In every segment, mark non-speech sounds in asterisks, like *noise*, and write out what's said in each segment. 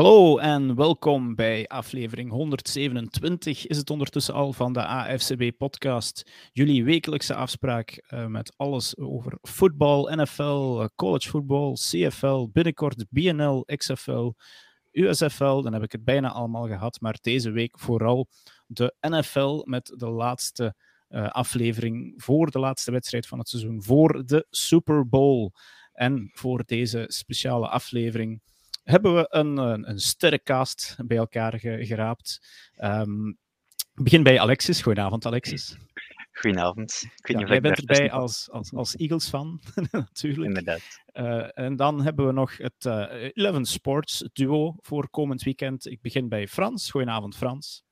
Hallo en welkom bij aflevering 127. Is het ondertussen al van de AFCB-podcast? Jullie wekelijkse afspraak uh, met alles over voetbal, NFL, college voetbal, CFL, binnenkort BNL, XFL, USFL. Dan heb ik het bijna allemaal gehad, maar deze week vooral de NFL met de laatste uh, aflevering voor de laatste wedstrijd van het seizoen, voor de Super Bowl. En voor deze speciale aflevering hebben we een, een, een sterrencast bij elkaar geraapt. Um, begin bij Alexis. Goedenavond, Alexis. Goedenavond. Ik weet ja, jij bent erbij als, als, als Eagles-fan, *laughs* natuurlijk. Inderdaad. Uh, en dan hebben we nog het uh, Eleven Sports duo voor komend weekend. Ik begin bij Frans. Goedenavond, Frans.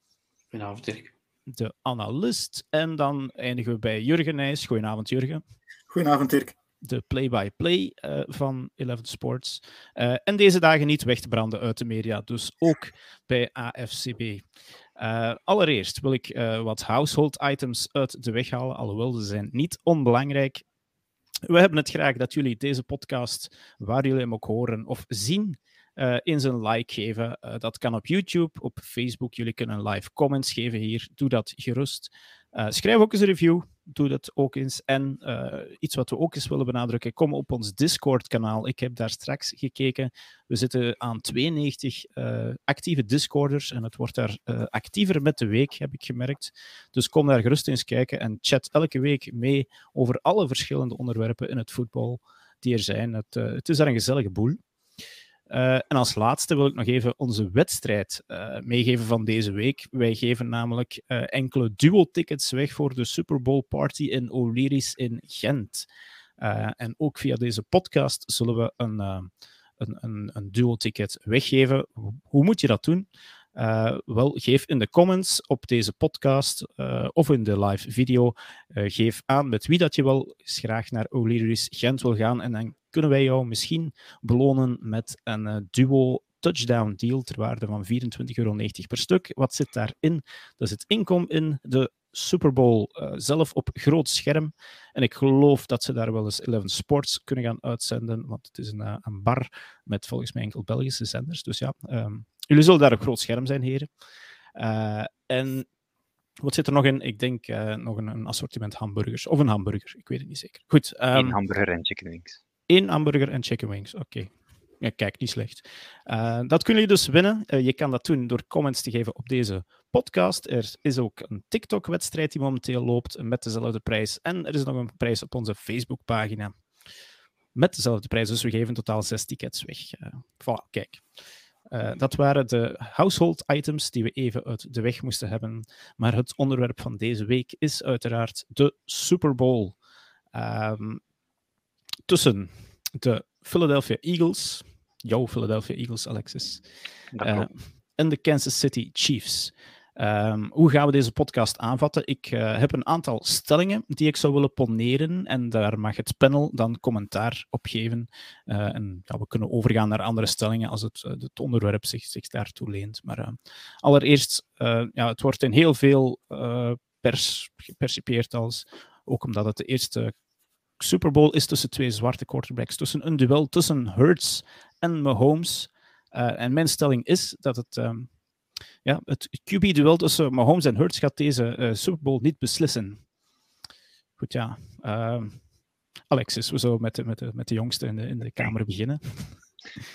Goedenavond, Dirk. De analist. En dan eindigen we bij Jurgen Nijs. Goedenavond, Jurgen. Goedenavond, Dirk de play-by-play -play, uh, van Eleven Sports. Uh, en deze dagen niet weg te branden uit de media, dus ook bij AFCB. Uh, allereerst wil ik wat household items uit de weg halen, alhoewel ze zijn niet onbelangrijk. We hebben het graag dat jullie deze podcast, waar jullie hem ook horen of zien, uh, in zijn like geven. Dat kan op YouTube, op Facebook. Jullie kunnen live comments geven hier. Doe dat gerust. Uh, schrijf ook eens een review. Doe dat ook eens. En iets wat we ook eens willen benadrukken, kom op ons Discord-kanaal. Ik heb daar straks gekeken. We zitten aan 92 actieve Discorders en het wordt daar actiever met de week, heb ik gemerkt. Dus kom daar gerust eens kijken en chat elke week mee over alle verschillende onderwerpen in het voetbal die er zijn. Het, het is daar een gezellige boel. Uh, en als laatste wil ik nog even onze wedstrijd uh, meegeven van deze week. Wij geven namelijk uh, enkele duo-tickets weg voor de Super Bowl Party in O'Leary's in Gent. en ook via deze podcast zullen we een, een, een, een duo-ticket weggeven. Hoe moet je dat doen? Uh, wel, geef in de comments op deze podcast uh, of in de live video, uh, geef aan met wie dat je wel graag naar O'Leary's Gent wil gaan en dan kunnen wij jou misschien belonen met een duo touchdown deal ter waarde van 24,90 euro per stuk. Wat zit daarin? Dat zit inkom in de Super Bowl zelf op groot scherm. En ik geloof dat ze daar wel eens Eleven Sports kunnen gaan uitzenden, want het is een, een bar met volgens mij enkel Belgische zenders. Dus ja, um, Jullie zullen daar op groot scherm zijn, heren. Uh, en wat zit er nog in? Ik denk uh, nog een, een, assortiment hamburgers. Of een hamburger, ik weet het niet zeker. Goed. Um, Eén hamburger en chicken wings. Eén hamburger en chicken wings, oké. Okay. Ja, kijk, niet slecht. Uh, dat kunnen jullie dus winnen. Uh, je kan dat doen door comments te geven op deze podcast. Er is ook een TikTok-wedstrijd die momenteel loopt met dezelfde prijs. En er is nog een prijs op onze Facebookpagina met dezelfde prijs. Dus we geven totaal zes tickets weg. Voilà, kijk. Uh, dat waren de household items die we even uit de weg moesten hebben. Maar het onderwerp van deze week is uiteraard de Super Bowl. Um, tussen de Philadelphia Eagles, jouw Philadelphia Eagles, Alexis, uh, en de Kansas City Chiefs. Um, hoe gaan we deze podcast aanvatten? Ik uh, heb een aantal stellingen die ik zou willen poneren en daar mag het panel dan commentaar op geven. Uh, en we kunnen overgaan naar andere stellingen als het, het onderwerp zich, daartoe leent. Maar allereerst, ja, het wordt in heel veel pers gepercipieerd als, ook omdat het de eerste Super Bowl is tussen twee zwarte quarterbacks, tussen een duel tussen Hurts en Mahomes. en mijn stelling is dat het... Um, ja, het QB-duel tussen Mahomes en Hurts gaat deze uh, Super Bowl niet beslissen. Goed, ja. Uh, Alexis, we zullen met de, met de, met de jongste in de, in de kamer beginnen.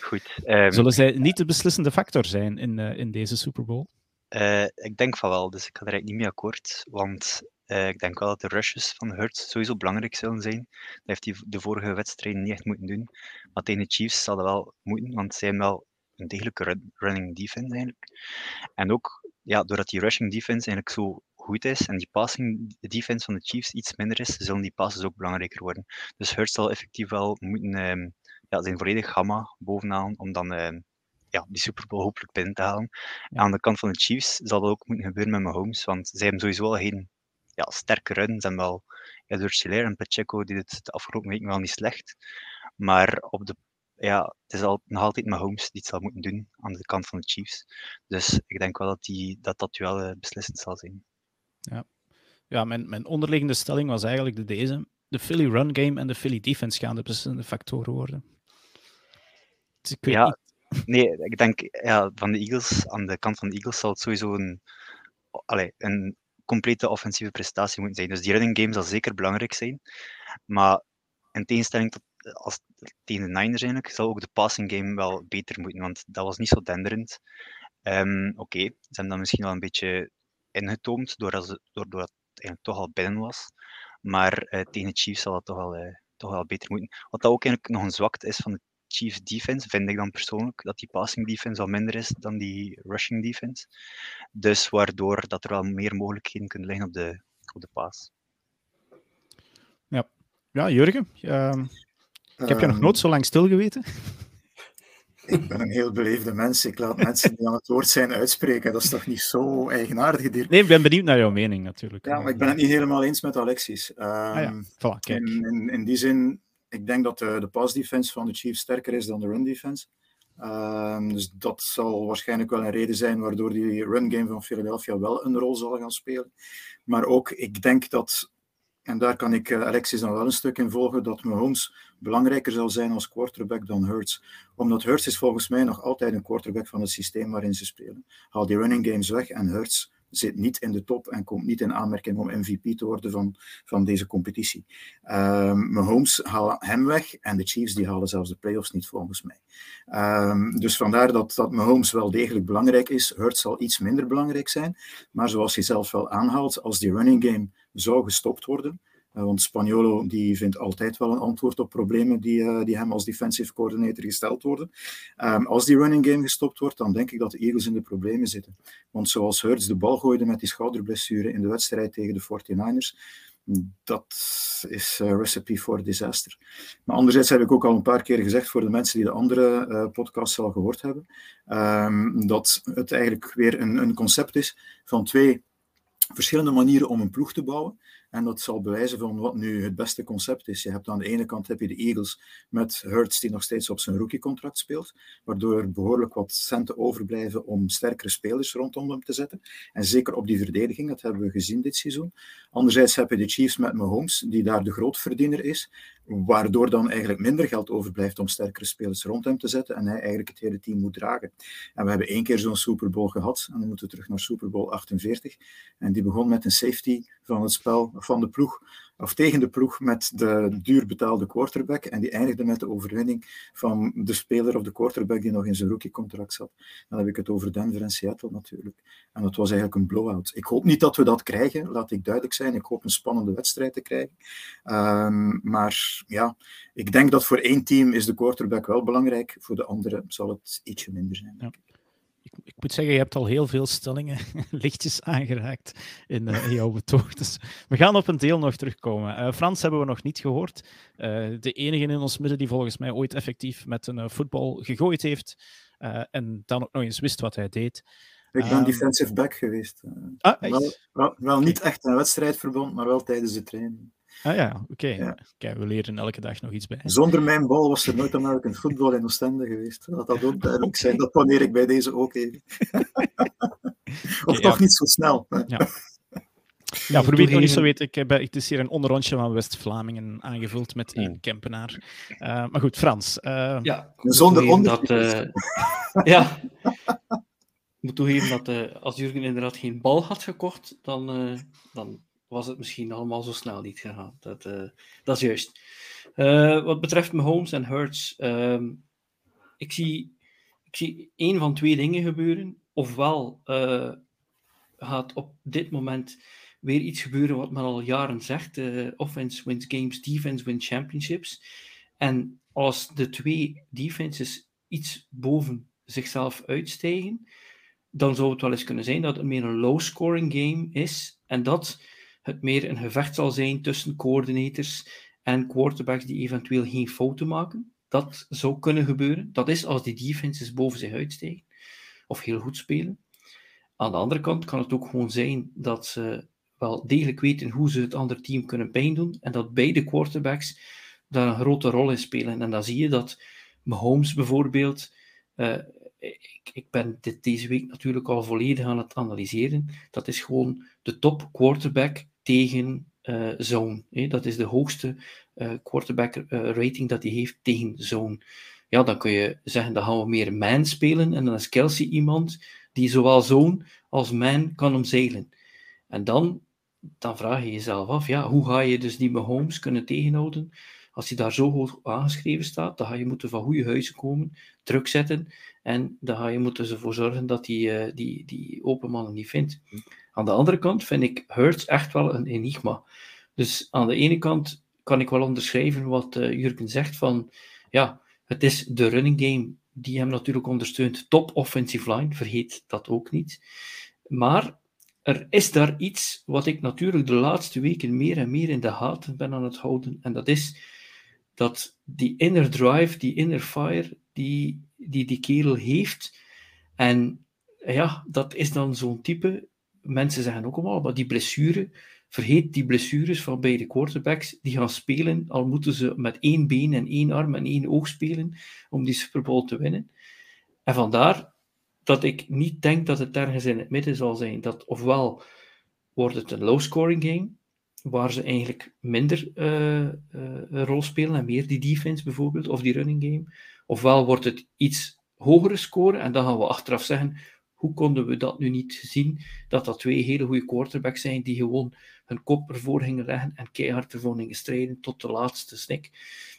Goed. Um, Zullen zij niet de beslissende factor zijn in, uh, in deze Super Bowl? Uh, ik denk van wel, dus ik ga er eigenlijk niet mee akkoord. Want uh, ik denk wel dat de rushes van Hurts sowieso belangrijk zullen zijn. Dat heeft hij de vorige wedstrijden niet echt moeten doen. Maar tegen de Chiefs zal dat wel moeten, want zij hebben wel een degelijke running defense eigenlijk. En ook ja, doordat die rushing defense eigenlijk zo goed is en die passing defense van de Chiefs iets minder is, zullen die passes ook belangrijker worden. Dus Hurts zal effectief wel moeten um, ja, zijn volledig gamma bovenaan om dan um, ja, die Super Bowl hopelijk binnen te halen. En aan de kant van de Chiefs zal dat ook moeten gebeuren met Mahomes, want zij hebben sowieso al geen ja, sterke run. Ze hebben wel ja, door Chilair en Pacheco die het de afgelopen weken wel niet slecht. Maar op de ja, het is al, nog altijd Mahomes die het zal moeten doen aan de kant van de Chiefs. Dus ik denk wel dat die, dat, dat wel uh, beslissend zal zijn. Ja, ja mijn, mijn onderliggende stelling was eigenlijk de deze. De Philly run game en de Philly defense gaan de beslissende factoren worden. Dus ik weet ja, Nee, ik denk ja, van de Eagles, aan de kant van de Eagles zal het sowieso een, allee, een complete offensieve prestatie moeten zijn. Dus die running game zal zeker belangrijk zijn. Maar in tegenstelling tot als tegen de Niners eigenlijk, zal ook de passing game wel beter moeten, want dat was niet zo denderend. Um, Oké, ze hebben dat misschien wel een beetje ingetoomd, doordat, ze, het eigenlijk toch al binnen was. Maar uh, tegen de Chiefs zal het toch wel, uh, toch wel beter moeten. Wat dat ook eigenlijk nog een zwakte is van de Chiefs defense, vind ik dan persoonlijk, dat die passing defense al minder is dan die rushing defense. Dus waardoor dat er wel meer mogelijkheden kunnen liggen op de, op de pass. Ja, ja Jurgen, uh, ik heb je nog nooit zo lang stilgeweten. Ik ben een heel beleefde mens. Ik laat mensen die aan het woord zijn uitspreken. Dat is toch niet zo eigenaardig? Nee, ik ben benieuwd naar jouw mening natuurlijk. Ja, maar ik ben het niet helemaal eens met Alexis. Um, ah, ja. voilà, kijk. In, in, in, die zin, ik denk dat de, de pass defense van de Chiefs sterker is dan de run defense. Um, dus dat zal waarschijnlijk wel een reden zijn waardoor die run game van Philadelphia wel een rol zal gaan spelen. Maar ook, ik denk dat en daar kan ik eh, Alexis dan wel een stuk in volgen dat Mahomes belangrijker zal zijn als quarterback dan Hurts. Omdat Hurts is volgens mij nog altijd een quarterback van het systeem waarin ze spelen. Haal die running games weg en Hurts zit niet in de top en komt niet in aanmerking om MVP te worden van, van deze competitie. Um, Mahomes haalt hem weg en de Chiefs die halen zelfs de playoffs niet volgens mij. Um, dus vandaar dat, dat Mahomes wel degelijk belangrijk is. Hurts zal iets minder belangrijk zijn, maar zoals hij zelf wel aanhaalt, als die running game zou gestopt worden, uh, want Spaniolo die vindt altijd wel een antwoord op problemen die, uh, die hem als defensive coordinator gesteld worden. Um, als die running game gestopt wordt, dan denk ik dat de Eagles in de problemen zitten. Want zoals Hurts de bal gooide met die schouderblessure in de wedstrijd tegen de 49ers, dat is uh, recipe for disaster. Maar anderzijds heb ik ook al een paar keer gezegd voor de mensen die de andere uh, podcasts al gehoord hebben, um, dat het eigenlijk weer een, een concept is van twee verschillende manieren om een ploeg te bouwen. En dat zal bewijzen van wat nu het beste concept is. Je hebt aan de ene kant heb je de Eagles met Hurts die nog steeds op zijn rookiecontract speelt, waardoor er behoorlijk wat centen overblijven om sterkere spelers rondom hem te zetten. En zeker op die verdediging, dat hebben we gezien dit seizoen. Anderzijds heb je de Chiefs met Mahomes, die daar de grootverdiener is, waardoor dan eigenlijk minder geld overblijft om sterkere spelers rond hem te zetten en hij eigenlijk het hele team moet dragen. En we hebben één keer zo'n Super Bowl gehad, en dan moeten we terug naar Super Bowl 48. En die begon met een safety van het spel van de ploeg, of tegen de ploeg met de duur betaalde quarterback. En die eindigde met de overwinning van de speler of de quarterback die nog in zijn rookiecontract zat. Dan heb ik het over Denver en Seattle natuurlijk. En dat was eigenlijk een blowout. Ik hoop niet dat we dat krijgen, laat ik duidelijk zijn. Ik hoop een spannende wedstrijd te krijgen. Um, maar ja, ik denk dat voor één team is de quarterback wel belangrijk. Voor de andere zal het ietsje minder zijn. Ja ik moet zeggen, je hebt al heel veel stellingen *laughs* lichtjes aangeraakt in, uh, jouw betoog. Dus we gaan op een deel nog terugkomen. Uh, Frans hebben we nog niet gehoord. Uh, de enige in ons midden die volgens mij ooit effectief met een voetbal gegooid heeft. en dan ook nog eens wist wat hij deed. Ik ben um, defensive back geweest. Ah, wel, wel, wel, niet echt een wedstrijdverband, maar wel tijdens de training. Ah ja, oké. Okay. Ja. we leren elke dag nog iets bij. Zonder mijn bal was er nooit American football in Oostende geweest. Dat dat ook duidelijk zijn. Dat wanneer ik bij deze ook even. *laughs* of toch ja. niet zo snel. Ja. *laughs* Ja, voor wie het nog niet zo weet, ik heb, het is hier een onderrondje van West-Vlamingen aangevuld met één Kempenaar. Uh, maar goed, Frans. Uh, ja, zonder onder... Dat, uh, *laughs* ja, ik moet toegeven dat als Jurgen inderdaad geen bal had gekocht, dan, dan was het misschien allemaal zo snel niet gegaan. Dat, uh, dat is juist. Uh, wat betreft Mahomes en Hurts, uh, ik, zie, ik zie één van twee dingen gebeuren. Ofwel uh, gaat op dit moment weer iets gebeuren wat men al jaren zegt. offense wins games, defense wins championships. En als de twee defenses iets boven zichzelf uitstijgen, dan zou het wel eens kunnen zijn dat het meer een low-scoring game is. En dat het meer een gevecht zal zijn tussen coördinators en quarterbacks die eventueel geen fouten maken. Dat zou kunnen gebeuren. Dat is als die defenses boven zich uitstijgen of heel goed spelen. Aan de andere kant kan het ook gewoon zijn dat ze wel degelijk weten hoe ze het andere team kunnen pijn doen en dat beide quarterbacks daar een grote rol in spelen. En dan zie je dat Mahomes bijvoorbeeld, uh, ik, ik, ben dit deze week natuurlijk al volledig aan het analyseren, dat is gewoon de top quarterback tegen uh, zone. Hè? Dat is de hoogste uh, quarterback uh, rating dat hij heeft tegen zone. ja, dan kun je zeggen, dan gaan we meer man spelen. En dan is Kelsey iemand die zowel zoon als man kan omzeilen. En dan, dan vraag je jezelf af, ja, hoe ga je dus die Mahomes kunnen tegenhouden? Als hij daar zo hoog aangeschreven staat, dan ga je moeten van goede huizen komen, druk zetten. En dan ga je moeten ervoor zorgen dat hij die, die open mannen niet vindt. Aan de andere kant vind ik Hurts echt wel een enigma. Dus aan de ene kant kan ik wel onderschrijven wat uh, Jurgen zegt van, ja, het is de running game die hem natuurlijk ondersteunt. Top offensive line, vergeet dat ook niet. Maar er is daar iets wat ik natuurlijk de laatste weken meer en meer in de gaten ben aan het houden. En dat is dat die inner drive, die inner fire, die die, die kerel heeft. En ja, dat is dan zo'n type. Mensen zeggen ook allemaal, maar die blessure, vergeet die blessures van beide quarterbacks, die gaan spelen, al moeten ze met één been en één arm en één oog spelen om die Super Bowl te winnen. En vandaar dat ik niet denk dat het ergens in het midden zal zijn. Dat ofwel wordt het een low-scoring game, waar ze eigenlijk minder uh, uh, rol spelen en meer die defense bijvoorbeeld, of die running game. Ofwel wordt het iets hogere score en dan gaan we achteraf zeggen, hoe konden we dat nu niet zien, dat dat twee hele goede quarterbacks zijn die gewoon hun kop ervoor gingen leggen en keihard ervoor gingen strijden tot de laatste snik.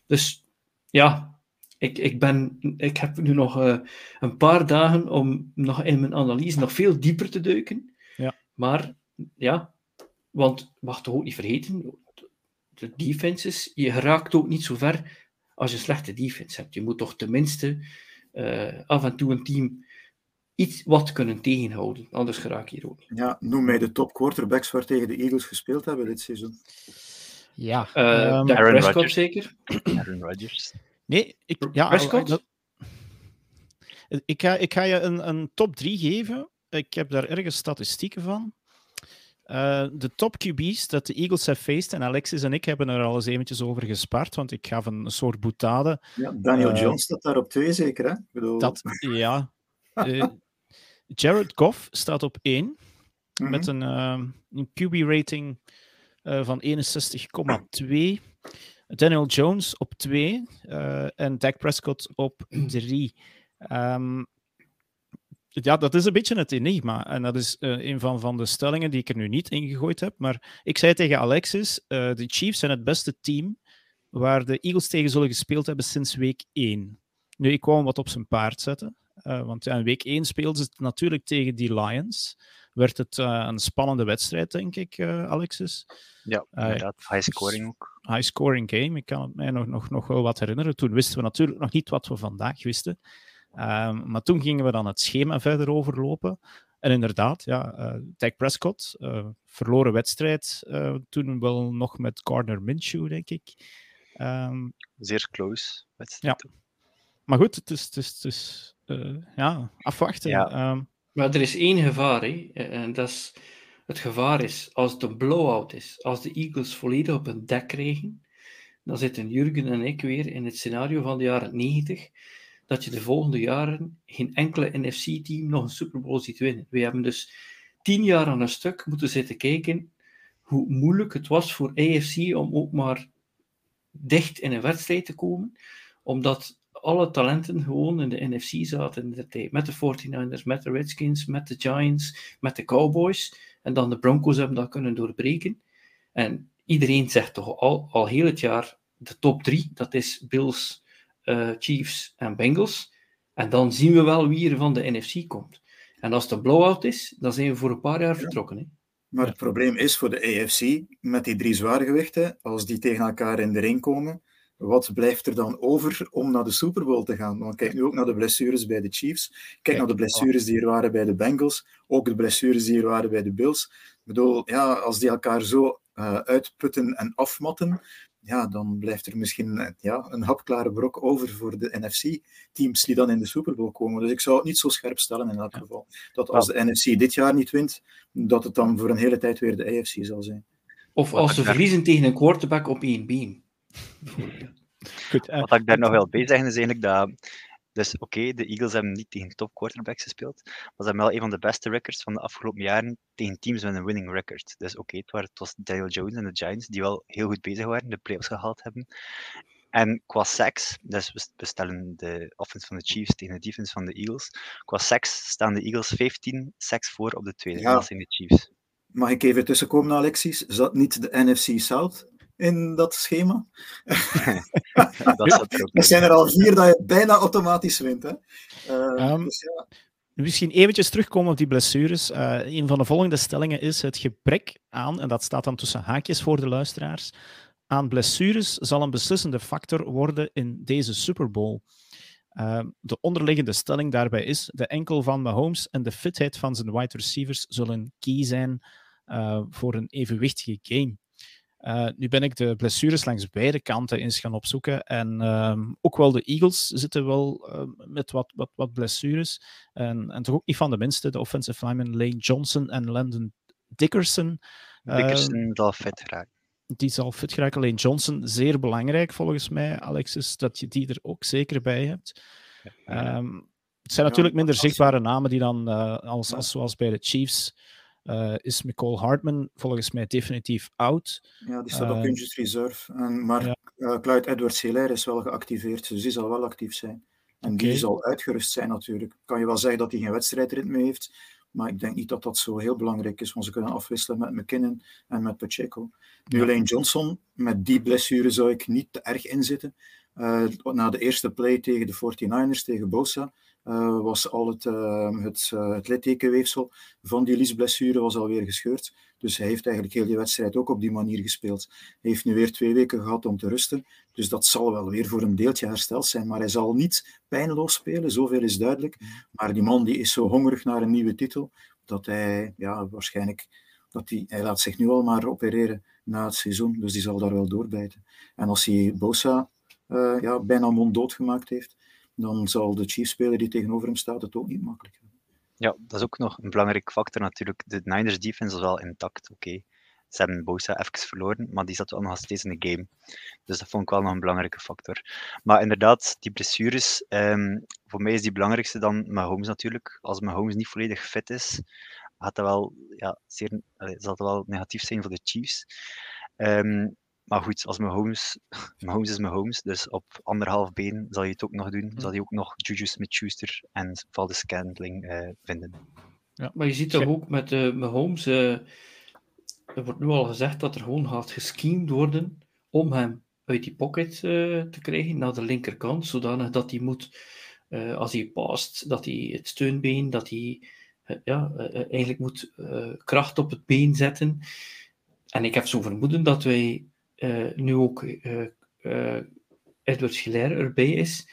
Dus ja, ik, ik, ben, ik heb nu nog uh, een paar dagen om nog in mijn analyse nog veel dieper te duiken. Ja. Maar ja, want mag toch ook niet vergeten, de defenses, je raakt ook niet zo ver als je een slechte defense hebt. Je moet toch tenminste uh, af en toe een team iets wat kunnen tegenhouden. Anders geraak je hier ook niet. Ja, noem mij de top quarterbacks waar tegen de Eagles gespeeld hebben dit seizoen. Ja, uh, um, Aaron Prescott Rodgers. zeker? Aaron Rodgers. Nee, ik, ja, Prescott? Dat, ik, ga, ik ga je een, een top 3 geven. Ik heb daar ergens statistieken van. Uh, de top QB's dat de Eagles have faced, en Alexis en ik hebben er al eens eventjes over gespaard, want ik gaf een soort boetade. Ja, Daniel uh, Jones staat daar op twee zeker, hè? Ik bedoel... Dat, ja. Uh, *laughs* Jared Goff staat op één, mm -hmm. met een, een QB-rating van 61,2. Daniel Jones op 2 en Dak Prescott op 3. Um, ja, dat is een beetje het enigma. En dat is uh, een van, van de stellingen die ik er nu niet ingegooid heb. Maar ik zei tegen Alexis: uh, de Chiefs zijn het beste team waar de Eagles tegen zullen gespeeld hebben sinds week 1. Nu, ik wou hem wat op zijn paard zetten. Uh, want ja, in week 1 speelden ze het natuurlijk tegen die Lions. Werd het een spannende wedstrijd, denk ik, Alexis. Ja, inderdaad. High scoring ook. High scoring game. Ik kan het mij nog, nog, nog wel wat herinneren. Toen wisten we natuurlijk nog niet wat we vandaag wisten. Um, maar toen gingen we dan het schema verder overlopen. En inderdaad, ja, uh, Dak Prescott, uh, verloren wedstrijd. Uh, toen wel nog met Gardner Minshew, denk ik. Um, Zeer close wedstrijd. Ja. Maar goed, het is, het is, het is ja, afwachten. Ja. Um, maar er is één gevaar, hè? en dat is, het gevaar is als het een blowout is, als de Eagles volledig op hun dek krijgen, dan zitten Jurgen en ik weer in het scenario van de jaren 90 dat je de volgende jaren geen enkele NFC-team nog een Super Bowl ziet winnen. We hebben dus tien jaar aan een stuk moeten zitten kijken hoe moeilijk het was voor AFC om ook maar dicht in een wedstrijd te komen, omdat alle talenten gewoon in de NFC zaten in de tijd. Met de 49ers, met de Redskins, met de Giants, met de Cowboys. En dan de Broncos hebben dat kunnen doorbreken. En iedereen zegt toch al, al heel het jaar de top drie, dat is Bills, uh, Chiefs en Bengals. En dan zien we wel wie er van de NFC komt. En als een blowout is, dan zijn we voor een paar jaar vertrokken. Hè? Maar het probleem is voor de AFC, met die drie zwaargewichten, als die tegen elkaar in de ring komen, wat blijft er dan over om naar de Super Bowl te gaan? Want kijk nu ook naar de blessures bij de Chiefs. Kijk, kijk naar de blessures die er waren bij de Bengals. Ook de blessures die er waren bij de Bills. Ik bedoel, ja, als die elkaar zo uh, uitputten en afmatten, ja, dan blijft er misschien ja, een hapklare brok over voor de NFC-teams die dan in de Super Bowl komen. Dus ik zou het niet zo scherp stellen in elk geval. Dat als de NFC dit jaar niet wint, dat het dan voor een hele tijd weer de AFC zal zijn. Of als ze verliezen tegen een quarterback op één been. Goed, uh, Wat ik daar nog wel bij zeggen is eigenlijk dat dus oké, okay, de Eagles hebben niet tegen top quarterbacks gespeeld, maar ze hebben wel een van de beste records van de afgelopen jaren tegen teams met een winning record. Dus oké, okay, het, het was Daniel Jones en de Giants die wel heel goed bezig waren, de playoffs gehaald hebben. En qua seks, dus we, stellen de offense van de Chiefs tegen de defense van de Eagles. Qua seks staan de Eagles 15 seks voor op de tweede. Ja. Dat zijn de Chiefs. Mag ik even tussenkomen, Alexis? Zat niet de NFC South in dat schema? *laughs* Dat zijn er al vier dat je bijna automatisch wint. Hè? Eh, Ehm, dus ja, Misschien eventjes terugkomen op die blessures. Eh, een van de volgende stellingen is het gebrek aan, en dat staat dan tussen haakjes voor de luisteraars, aan blessures zal een beslissende factor worden in deze Super Bowl. Eh, de onderliggende stelling daarbij is: de enkel van Mahomes en de fitheid van zijn wide receivers zullen key zijn eh, voor een evenwichtige game. Eh, nu ben ik de blessures langs beide kanten eens gaan opzoeken. En ehm, ook wel de Eagles zitten wel eh, met wat, wat, wat blessures. En, en toch ook niet van de minste, de offensive lineman Lane Johnson en Landon Dickerson. Dickerson zal fit geraken. die zal fit geraken. Lane Johnson, zeer belangrijk volgens mij, Alexis, dat je die er ook zeker bij hebt. Ehm, het zijn natuurlijk minder zichtbare namen die dan, eh, als, als zoals bij de Chiefs, eh, is McCall Hartman volgens mij definitief out. ja, die staat op eh, injured reserve. En, maar ja. eh, Clyde Edwards-Hilaire is wel geactiveerd, dus die zal wel actief zijn. En die zal uitgerust zijn natuurlijk. Kan je wel zeggen dat hij geen wedstrijdritme heeft, maar ik denk niet dat dat zo heel belangrijk is, want ze kunnen afwisselen met McKinnon en met Pacheco. Nu. Lane Johnson, met die blessure zou ik niet te erg inzitten. Na de eerste play tegen de 49ers, tegen Bosa, eh, was al het, eh, het, eh, het littekenweefsel van die liesblessure was alweer gescheurd. Dus hij heeft eigenlijk heel die wedstrijd ook op die manier gespeeld. Hij heeft nu weer twee weken gehad om te rusten. Dus dat zal wel weer voor een deeltje hersteld zijn. Maar hij zal niet pijnloos spelen, zoveel is duidelijk. Maar die man die is zo hongerig naar een nieuwe titel, dat hij ja, waarschijnlijk... Dat hij, hij laat zich nu al maar opereren na het seizoen, dus die zal daar wel doorbijten. En als hij Bosa eh, ja, bijna monddood gemaakt heeft, dan zal de Chiefs-speler die tegenover hem staat het ook niet makkelijk hebben. Ja, dat is ook nog een belangrijk factor natuurlijk. De Niners defense is wel intact, oké. Ze hebben Bosa even verloren, maar die zat wel nog steeds in de game. Dus dat vond ik wel nog een belangrijke factor. Maar inderdaad, die blessures, ehm, voor mij is die belangrijkste dan Mahomes natuurlijk. Als Mahomes niet volledig fit is, gaat dat wel, ja, zeer, zal dat wel negatief zijn voor de Chiefs. Ehm, maar goed, als Mahomes, Mahomes is Mahomes, dus op anderhalf been zal je het ook nog doen. Zal hij ook nog Juju Smith-Schuster en Valdez Scantling eh, vinden. Maar je ziet toch ook met uh, Mahomes, uh, er wordt nu al gezegd dat er gewoon gaat geschemed worden om hem uit die pocket uh, te krijgen naar de linkerkant, zodanig dat hij moet, uh, als hij past, dat hij het steunbeen, dat hij uh, ja, eigenlijk moet kracht op het been zetten. En ik heb zo vermoeden dat wij nu ook Edward Hilaire erbij is.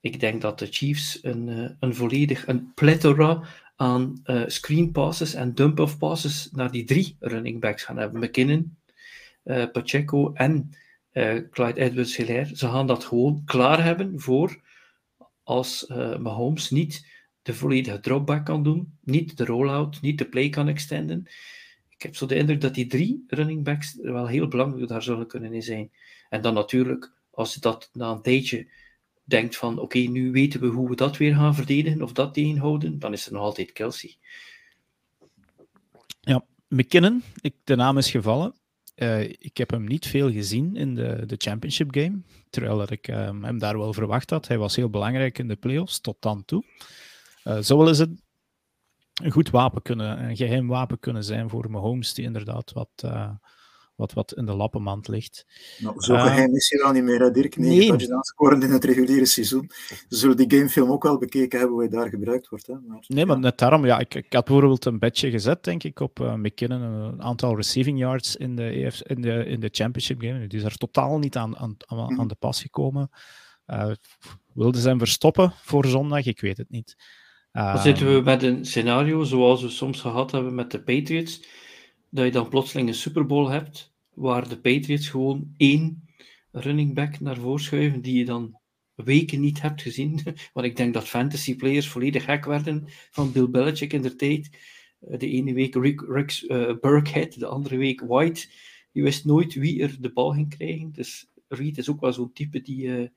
Ik denk dat de Chiefs een, een volledig, een plethora aan screen passes en dump-off passes naar die drie running backs gaan hebben. McKinnon, Pacheco en Clyde Edwards-Hilaire. Ze gaan dat gewoon klaar hebben voor als Mahomes niet de volledige dropback kan doen, niet de rollout, niet de play kan extenden. Ik heb zo de indruk dat die drie running backs wel heel belangrijk daar zullen kunnen in zijn. En dan natuurlijk, als je dat na een tijdje denkt van oké, nu weten we hoe we dat weer gaan verdedigen of dat tegenhouden, dan is er nog altijd Kelsey. Ja, McKinnon, ik, de naam is gevallen. Uh, ik heb hem niet veel gezien in de, de championship game, terwijl dat ik uh, hem daar wel verwacht had. Hij was heel belangrijk in de playoffs tot dan toe. Uh, zo wel is het een goed wapen kunnen, een geheim wapen kunnen zijn voor Mahomes, die inderdaad wat, uh, wat, wat in de lappenmand ligt. Nou, zo geheim uh, is hij wel niet meer, hè, Dirk. Nee, nee. touchdowns scoren in het reguliere seizoen. Ze zullen die gamefilm ook wel bekeken hebben hoe hij daar gebruikt wordt. Hè. Maar, nee, maar net daarom, ja, ik, ik had bijvoorbeeld een bedje gezet, denk ik, op uh, McKinnon, een aantal receiving yards in de, EF, in de, in de championship game. Die is er totaal niet aan, aan, aan, aan de pas gekomen. Wilden ze hem verstoppen voor zondag? Ik weet het niet. Dan zitten we met een scenario zoals we soms gehad hebben met de Patriots, dat je dan plotseling een Super Bowl hebt, waar de Patriots gewoon één running back naar voren schuiven, die je dan weken niet hebt gezien. *laughs* Want ik denk dat fantasy players volledig gek werden van Bill Belichick in de tijd. De ene week Rick, Rick uh, Burkhead, de andere week White. Je wist nooit wie er de bal ging krijgen. Dus Reed is ook wel zo'n type die, uh,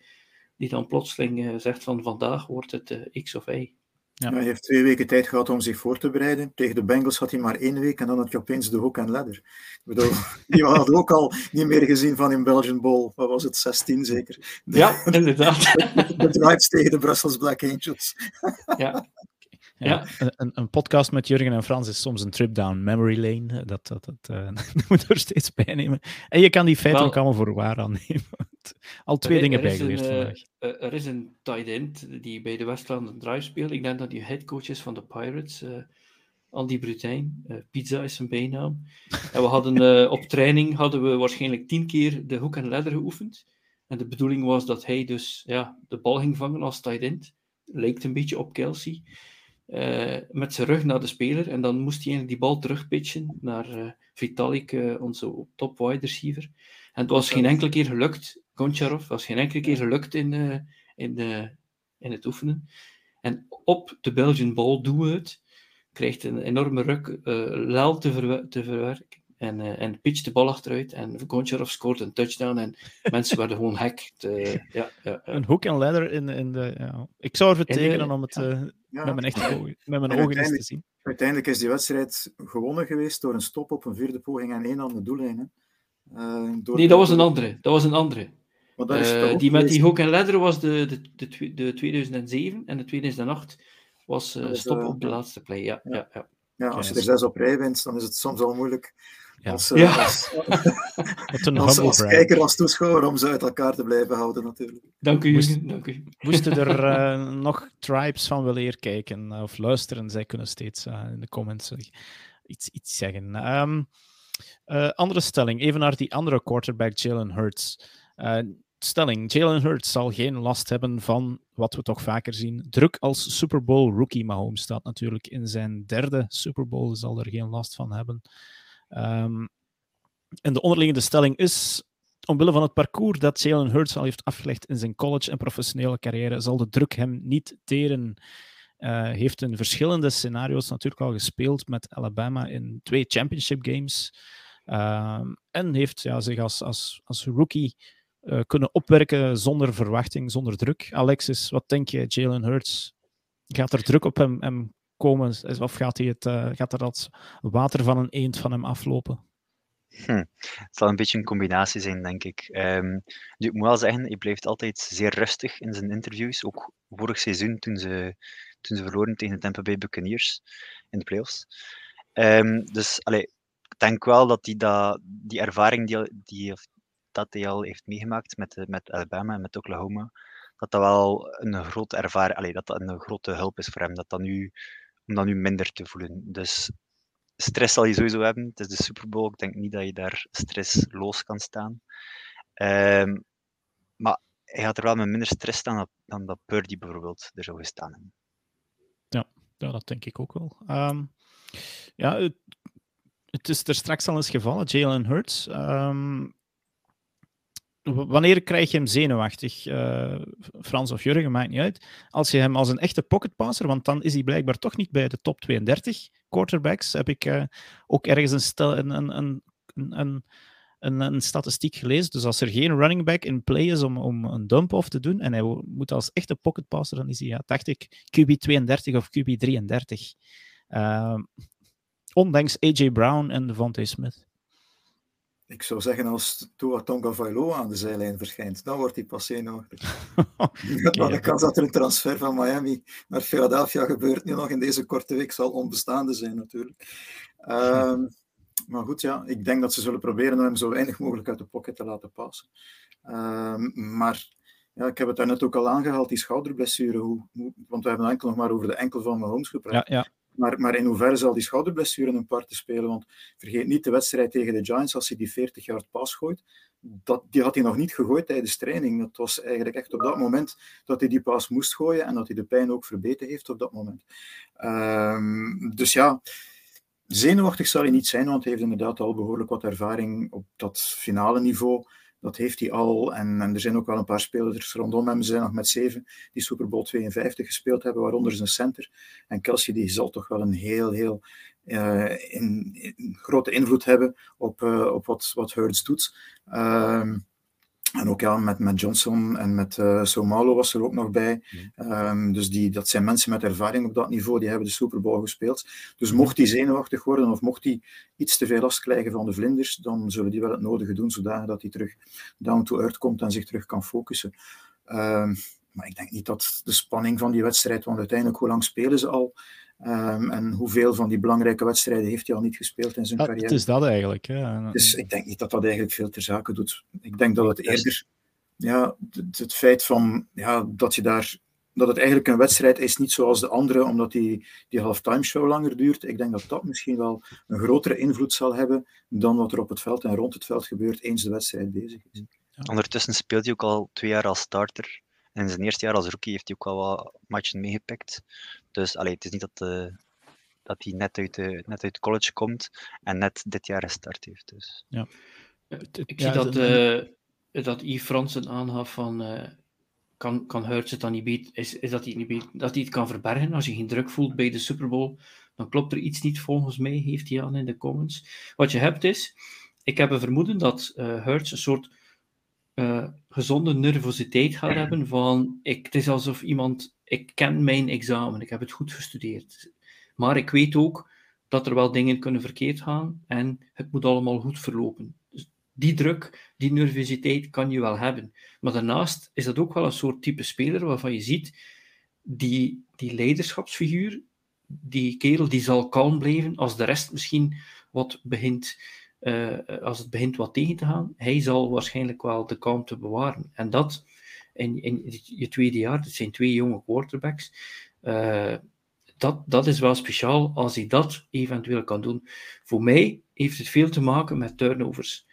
die dan plotseling uh, zegt van vandaag wordt het X of Y. Ja. hij heeft twee weken tijd gehad om zich voor te bereiden. Tegen de Bengals had hij maar één week en dan had je opeens de hoek en ladder. Ik bedoel, *laughs* die hadden ook al niet meer gezien van in Belgian Bowl. Wat was het, 16 zeker? ja, inderdaad. *laughs* De, drives tegen de Brussels Black Angels. ja. Ja, Een, een, podcast met Jurgen en Frans is soms een trip down memory lane. Dat, dat, dat, *laughs* uh, moet er steeds bij nemen. En je kan die feiten ook allemaal voor waar aannemen. Al twee dingen bijgeleerd een, vandaag. Uh, er is een tight end die bij de Westland Drive speelt. Ik denk dat hij headcoach is van de Pirates. Uh, Andy Brutijn. Pizza is zijn bijnaam. en we hadden op *laughs* training hadden we waarschijnlijk tien keer de hoek en ladder geoefend. En de bedoeling was dat hij dus ja, de bal ging vangen als tight end. Lijkt een beetje op Kelsey. Uh, met zijn rug naar de speler. En dan moest hij die bal terugpitchen naar uh, Vitalik, uh, onze top wide receiver. En het was geen enkele keer gelukt. Goncharov was geen enkele keer gelukt in, in, in het oefenen. En op de Belgian ball doen we het. Krijgt een enorme ruk, lel te, verwer te verwerken. En, uh, en pitch de bal achteruit. En Goncharov scoort een touchdown. En mensen werden gewoon hack. ja, ja, ja. Een hoek en ladder in, in de. Ja. Ik zou ervoor tekenen om het uh, met mijn, echte ogen, met mijn ogen eens te zien. Uiteindelijk is die wedstrijd gewonnen geweest door een stop op een vierde poging en één aan de doellijn. Uh, nee, dat was een andere. Dat was een andere. die met die hoek en ladder was de, de, de, de 2007 en de 2008 was stop op de laatste play. Ja, ja. ja, ja. als je er zes op rij wint, dan is het soms al moeilijk ja. Als, uh, ja. als, *laughs* als, kijker, als toeschouwer, om ze uit elkaar te blijven houden natuurlijk. Dank u, Moest, dank u. Moesten er uh, *laughs* nog tribes van willen kijken of luisteren, zij kunnen steeds uh, in de comments iets, iets zeggen. Um, andere stelling, even naar die andere quarterback, Jalen Hurts. stelling, Jalen Hurts zal geen last hebben van wat we toch vaker zien. Druk als Super Bowl rookie. Mahomes staat natuurlijk in zijn derde Super Bowl, zal er geen last van hebben. Um, en de onderliggende stelling is, omwille van het parcours dat Jalen Hurts al heeft afgelegd in zijn college en professionele carrière, zal de druk hem niet teren. Uh, heeft in verschillende scenario's natuurlijk al gespeeld met Alabama in twee championship games. Uh, en heeft ja, zich als, als, als rookie uh, kunnen opwerken zonder verwachting, zonder druk. Alexis, wat denk je, Jalen Hurts? Gaat er druk op hem, hem komen? Of gaat, hij het, uh, gaat er dat water van een eend van hem aflopen? Hm. Het zal een beetje een combinatie zijn, denk ik. Um, ik moet wel zeggen, hij blijft altijd zeer rustig in zijn interviews. Ook vorig seizoen, toen ze, toen ze verloren tegen de Tampa Bay Buccaneers in de playoffs. Um, dus allee, ik denk wel dat die, dat, die ervaring die, die, dat hij al heeft meegemaakt met, met Alabama en met Oklahoma, dat dat wel een grote ervaring, allee, dat dat een grote hulp is voor hem. Dat dat nu om dat nu minder te voelen. Dus stress zal je sowieso hebben. Het is de Super Bowl. Ik denk niet dat je daar stressloos kan staan. Um, maar hij gaat er wel met minder stress staan dan, dan dat Purdy bijvoorbeeld er zou gestaan. Ja, dat denk ik ook wel. Um, ja, het, het, is er straks al eens gevallen, Jalen Hurts. Um, wanneer krijg je hem zenuwachtig? Uh, Frans of Jurgen, maakt niet uit. Als je hem als een echte pocketpasser, want dan is hij blijkbaar toch niet bij de top 32 quarterbacks, heb ik uh, ook ergens een, stel, een, een, een, een, statistiek gelezen. Dus als er geen running back in play is om, om een dump-off te doen, en hij moet als echte pocketpasser, dan is hij, ja, dacht ik, QB 32 of QB 33. Uh, ondanks AJ Brown en Devontae Smith ik zou zeggen, als Tua Tonga aan de zijlijn verschijnt, dan wordt hij pas zenuwachtig. *laughs* maar de kans dat er een transfer van Miami naar Philadelphia gebeurt nu nog in deze korte week zal onbestaande zijn natuurlijk. Um, maar goed, ja, ik denk dat ze zullen proberen om hem zo weinig mogelijk uit de pocket te laten passen. Um, maar ja, ik heb het daarnet ook al aangehaald, die schouderblessure. Hoe, hoe, want we hebben enkel nog maar over de enkel van Mahomes gepraat. Ja, ja. Maar, maar in hoeverre zal die schouderblessure een part spelen? Want vergeet niet de wedstrijd tegen de Giants, als hij die 40 jaar pas gooit, dat, die had hij nog niet gegooid tijdens training. Dat was eigenlijk echt op dat moment dat hij die pas moest gooien en dat hij de pijn ook verbeterd heeft op dat moment. Um, dus ja, zenuwachtig zal hij niet zijn, want hij heeft inderdaad al behoorlijk wat ervaring op dat finale niveau. Dat heeft hij al. En, er zijn ook wel een paar spelers rondom hem. Ze zijn nog met zeven die Super Bowl 52 gespeeld hebben, waaronder zijn center. En Kelsey die zal toch wel een heel, heel in, grote invloed hebben op, uh, op wat, wat Hurts doet. Uh, En ook ja, met, met Johnson en met uh, Somalo was er ook nog bij. Um, dus die, dat zijn mensen met ervaring op dat niveau, die hebben de Super Bowl gespeeld. Dus mocht die zenuwachtig worden of mocht die iets te veel last krijgen van de vlinders, dan zullen die wel het nodige doen, zodat hij terug down to earth komt en zich terug kan focussen. Um, maar ik denk niet dat de spanning van die wedstrijd, want uiteindelijk, hoe lang spelen ze al? Um, en hoeveel van die belangrijke wedstrijden heeft hij al niet gespeeld in zijn ja, carrière? Het is dat eigenlijk. Hè. Dus ik denk niet dat dat eigenlijk veel ter zake doet. Ik denk dat het eerder ja, het, het feit van ja, dat je daar dat het eigenlijk een wedstrijd is, niet zoals de andere, omdat die, die halftime show langer duurt. Ik denk dat dat misschien wel een grotere invloed zal hebben dan wat er op het veld en rond het veld gebeurt eens de wedstrijd bezig is. Ja. Ondertussen speelt hij ook al twee jaar als starter. En in zijn eerste jaar als rookie heeft hij ook al wat matchen meegepikt. Dus allee, het is niet dat, uh, dat hij net uit, de, net uit college komt en net dit jaar gestart heeft. Dus. Ja. Ik zie dat, uh, dat Yves Fransen aangaf van uh, kan, kan Hurts het dan niet beter, is, is dat hij het niet beter, dat hij het kan verbergen als je geen druk voelt bij de Super Bowl, dan klopt er iets niet volgens mij, heeft hij aan in de comments. Wat je hebt is, ik heb een vermoeden dat uh, Hurts een soort uh, gezonde nervositeit gaat hebben van, ik, het is alsof iemand, ik ken mijn examen, ik heb het goed gestudeerd, maar ik weet ook dat er wel dingen kunnen verkeerd gaan en het moet allemaal goed verlopen. Dus die druk, die nervositeit kan je wel hebben. Maar daarnaast is dat ook wel een soort type speler waarvan je ziet, die, die leiderschapsfiguur, die kerel, die zal kalm blijven als de rest misschien wat begint, uh, als het begint wat tegen te gaan. Hij zal waarschijnlijk wel de kalmte bewaren. En dat in, in je tweede jaar, het zijn twee jonge quarterbacks, uh, dat, dat is wel speciaal als hij dat eventueel kan doen. Voor mij heeft het veel te maken met turnovers.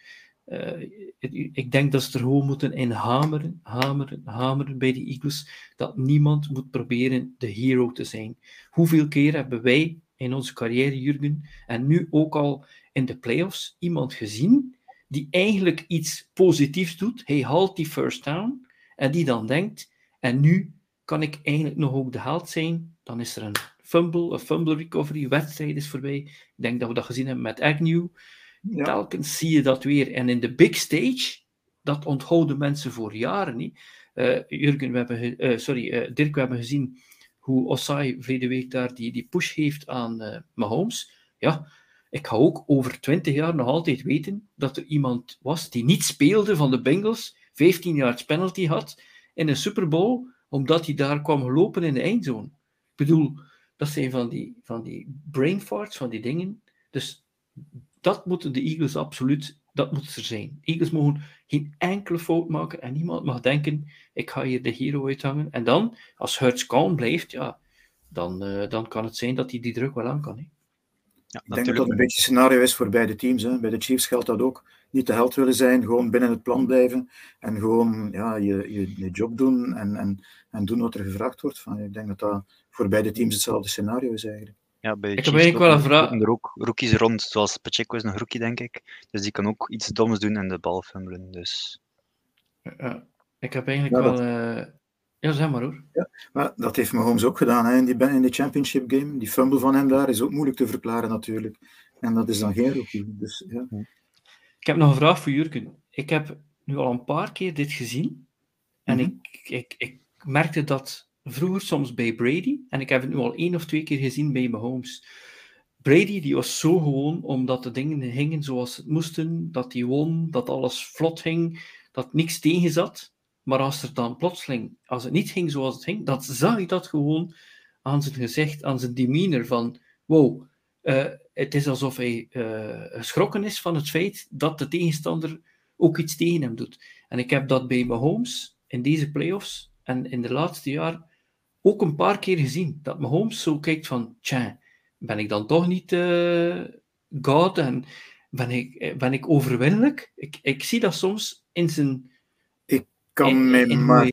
Ik denk dat ze er gewoon moeten in hameren, hameren, hameren bij de Eagles. Dat niemand moet proberen de hero te zijn. Hoeveel keer hebben wij in onze carrière, Jurgen, en nu ook al in de playoffs, iemand gezien die eigenlijk iets positiefs doet? Hij haalt die first down en die dan denkt, en nu kan ik eigenlijk nog ook de held zijn. Dan is er een fumble, een fumble recovery, wedstrijd is voorbij. Ik denk dat we dat gezien hebben met Agnew. Ja. Telkens zie je dat weer. En in de big stage, dat onthouden mensen voor jaren niet. Uh, Jurgen, we hebben, uh, sorry, uh, Dirk, we hebben gezien hoe Osai verleden week daar die, die push heeft aan Mahomes. Ja, ik ga ook over twintig jaar nog altijd weten dat er iemand was die niet speelde van de Bengals, 15 jaar penalty had in een Super Bowl, omdat hij daar kwam gelopen in de eindzone. Ik bedoel, dat zijn van die, van die brain farts, van die dingen. Dus dat moeten de Eagles absoluut, dat moet er zijn. Eagles mogen geen enkele fout maken en niemand mag denken, ik ga hier de hero uithangen. En dan, als Hurts kalm blijft, ja, dan, uh, dan kan het zijn dat hij die druk wel aan kan. Ja, ik denk dat dat een beetje een scenario is voor beide teams. Hè. Bij de Chiefs geldt dat ook. Niet de held willen zijn, gewoon binnen het plan blijven en gewoon ja, je, je, je job doen en, en, en doen wat er gevraagd wordt. Van, ik denk dat dat voor beide teams hetzelfde scenario is eigenlijk. Ja, bij ik heb eigenlijk wel een vraag. Er ook rookies rond, zoals Pacheco is een rookie, denk ik. Dus die kan ook iets doms doen en de bal fumblen. Dus. Ja, ik heb eigenlijk ja, wel. Uh... Ja, zeg maar hoor. Ja, maar dat heeft Mahomes ook gedaan hè, in, die, in de championship game. Die fumble van hem daar is ook moeilijk te verklaren natuurlijk. En dat is dan geen rookie. Dus, ja. Ik heb nog een vraag voor Jurgen. Ik heb nu al een paar keer dit gezien. En mm -hmm. ik, ik, ik merkte dat vroeger soms bij Brady, en ik heb het nu al één of twee keer gezien bij Mahomes. Brady die was zo gewoon omdat de dingen gingen zoals het moesten, dat hij won, dat alles vlot ging, dat niks tegen zat. Maar als er dan plotseling, als het niet ging zoals het ging, dan zag je dat gewoon aan zijn gezicht, aan zijn demeanor van wow, uh, het is alsof hij uh, geschrokken is van het feit dat de tegenstander ook iets tegen hem doet. En ik heb dat bij Mahomes in deze playoffs en in de laatste jaar ook een paar keer gezien. Dat Mahomes zo kijkt van, tja, ben ik dan toch niet uh, God en ben ik, ben ik overwinnelijk? Ik, ik zie dat soms in zijn... Ik kan me maar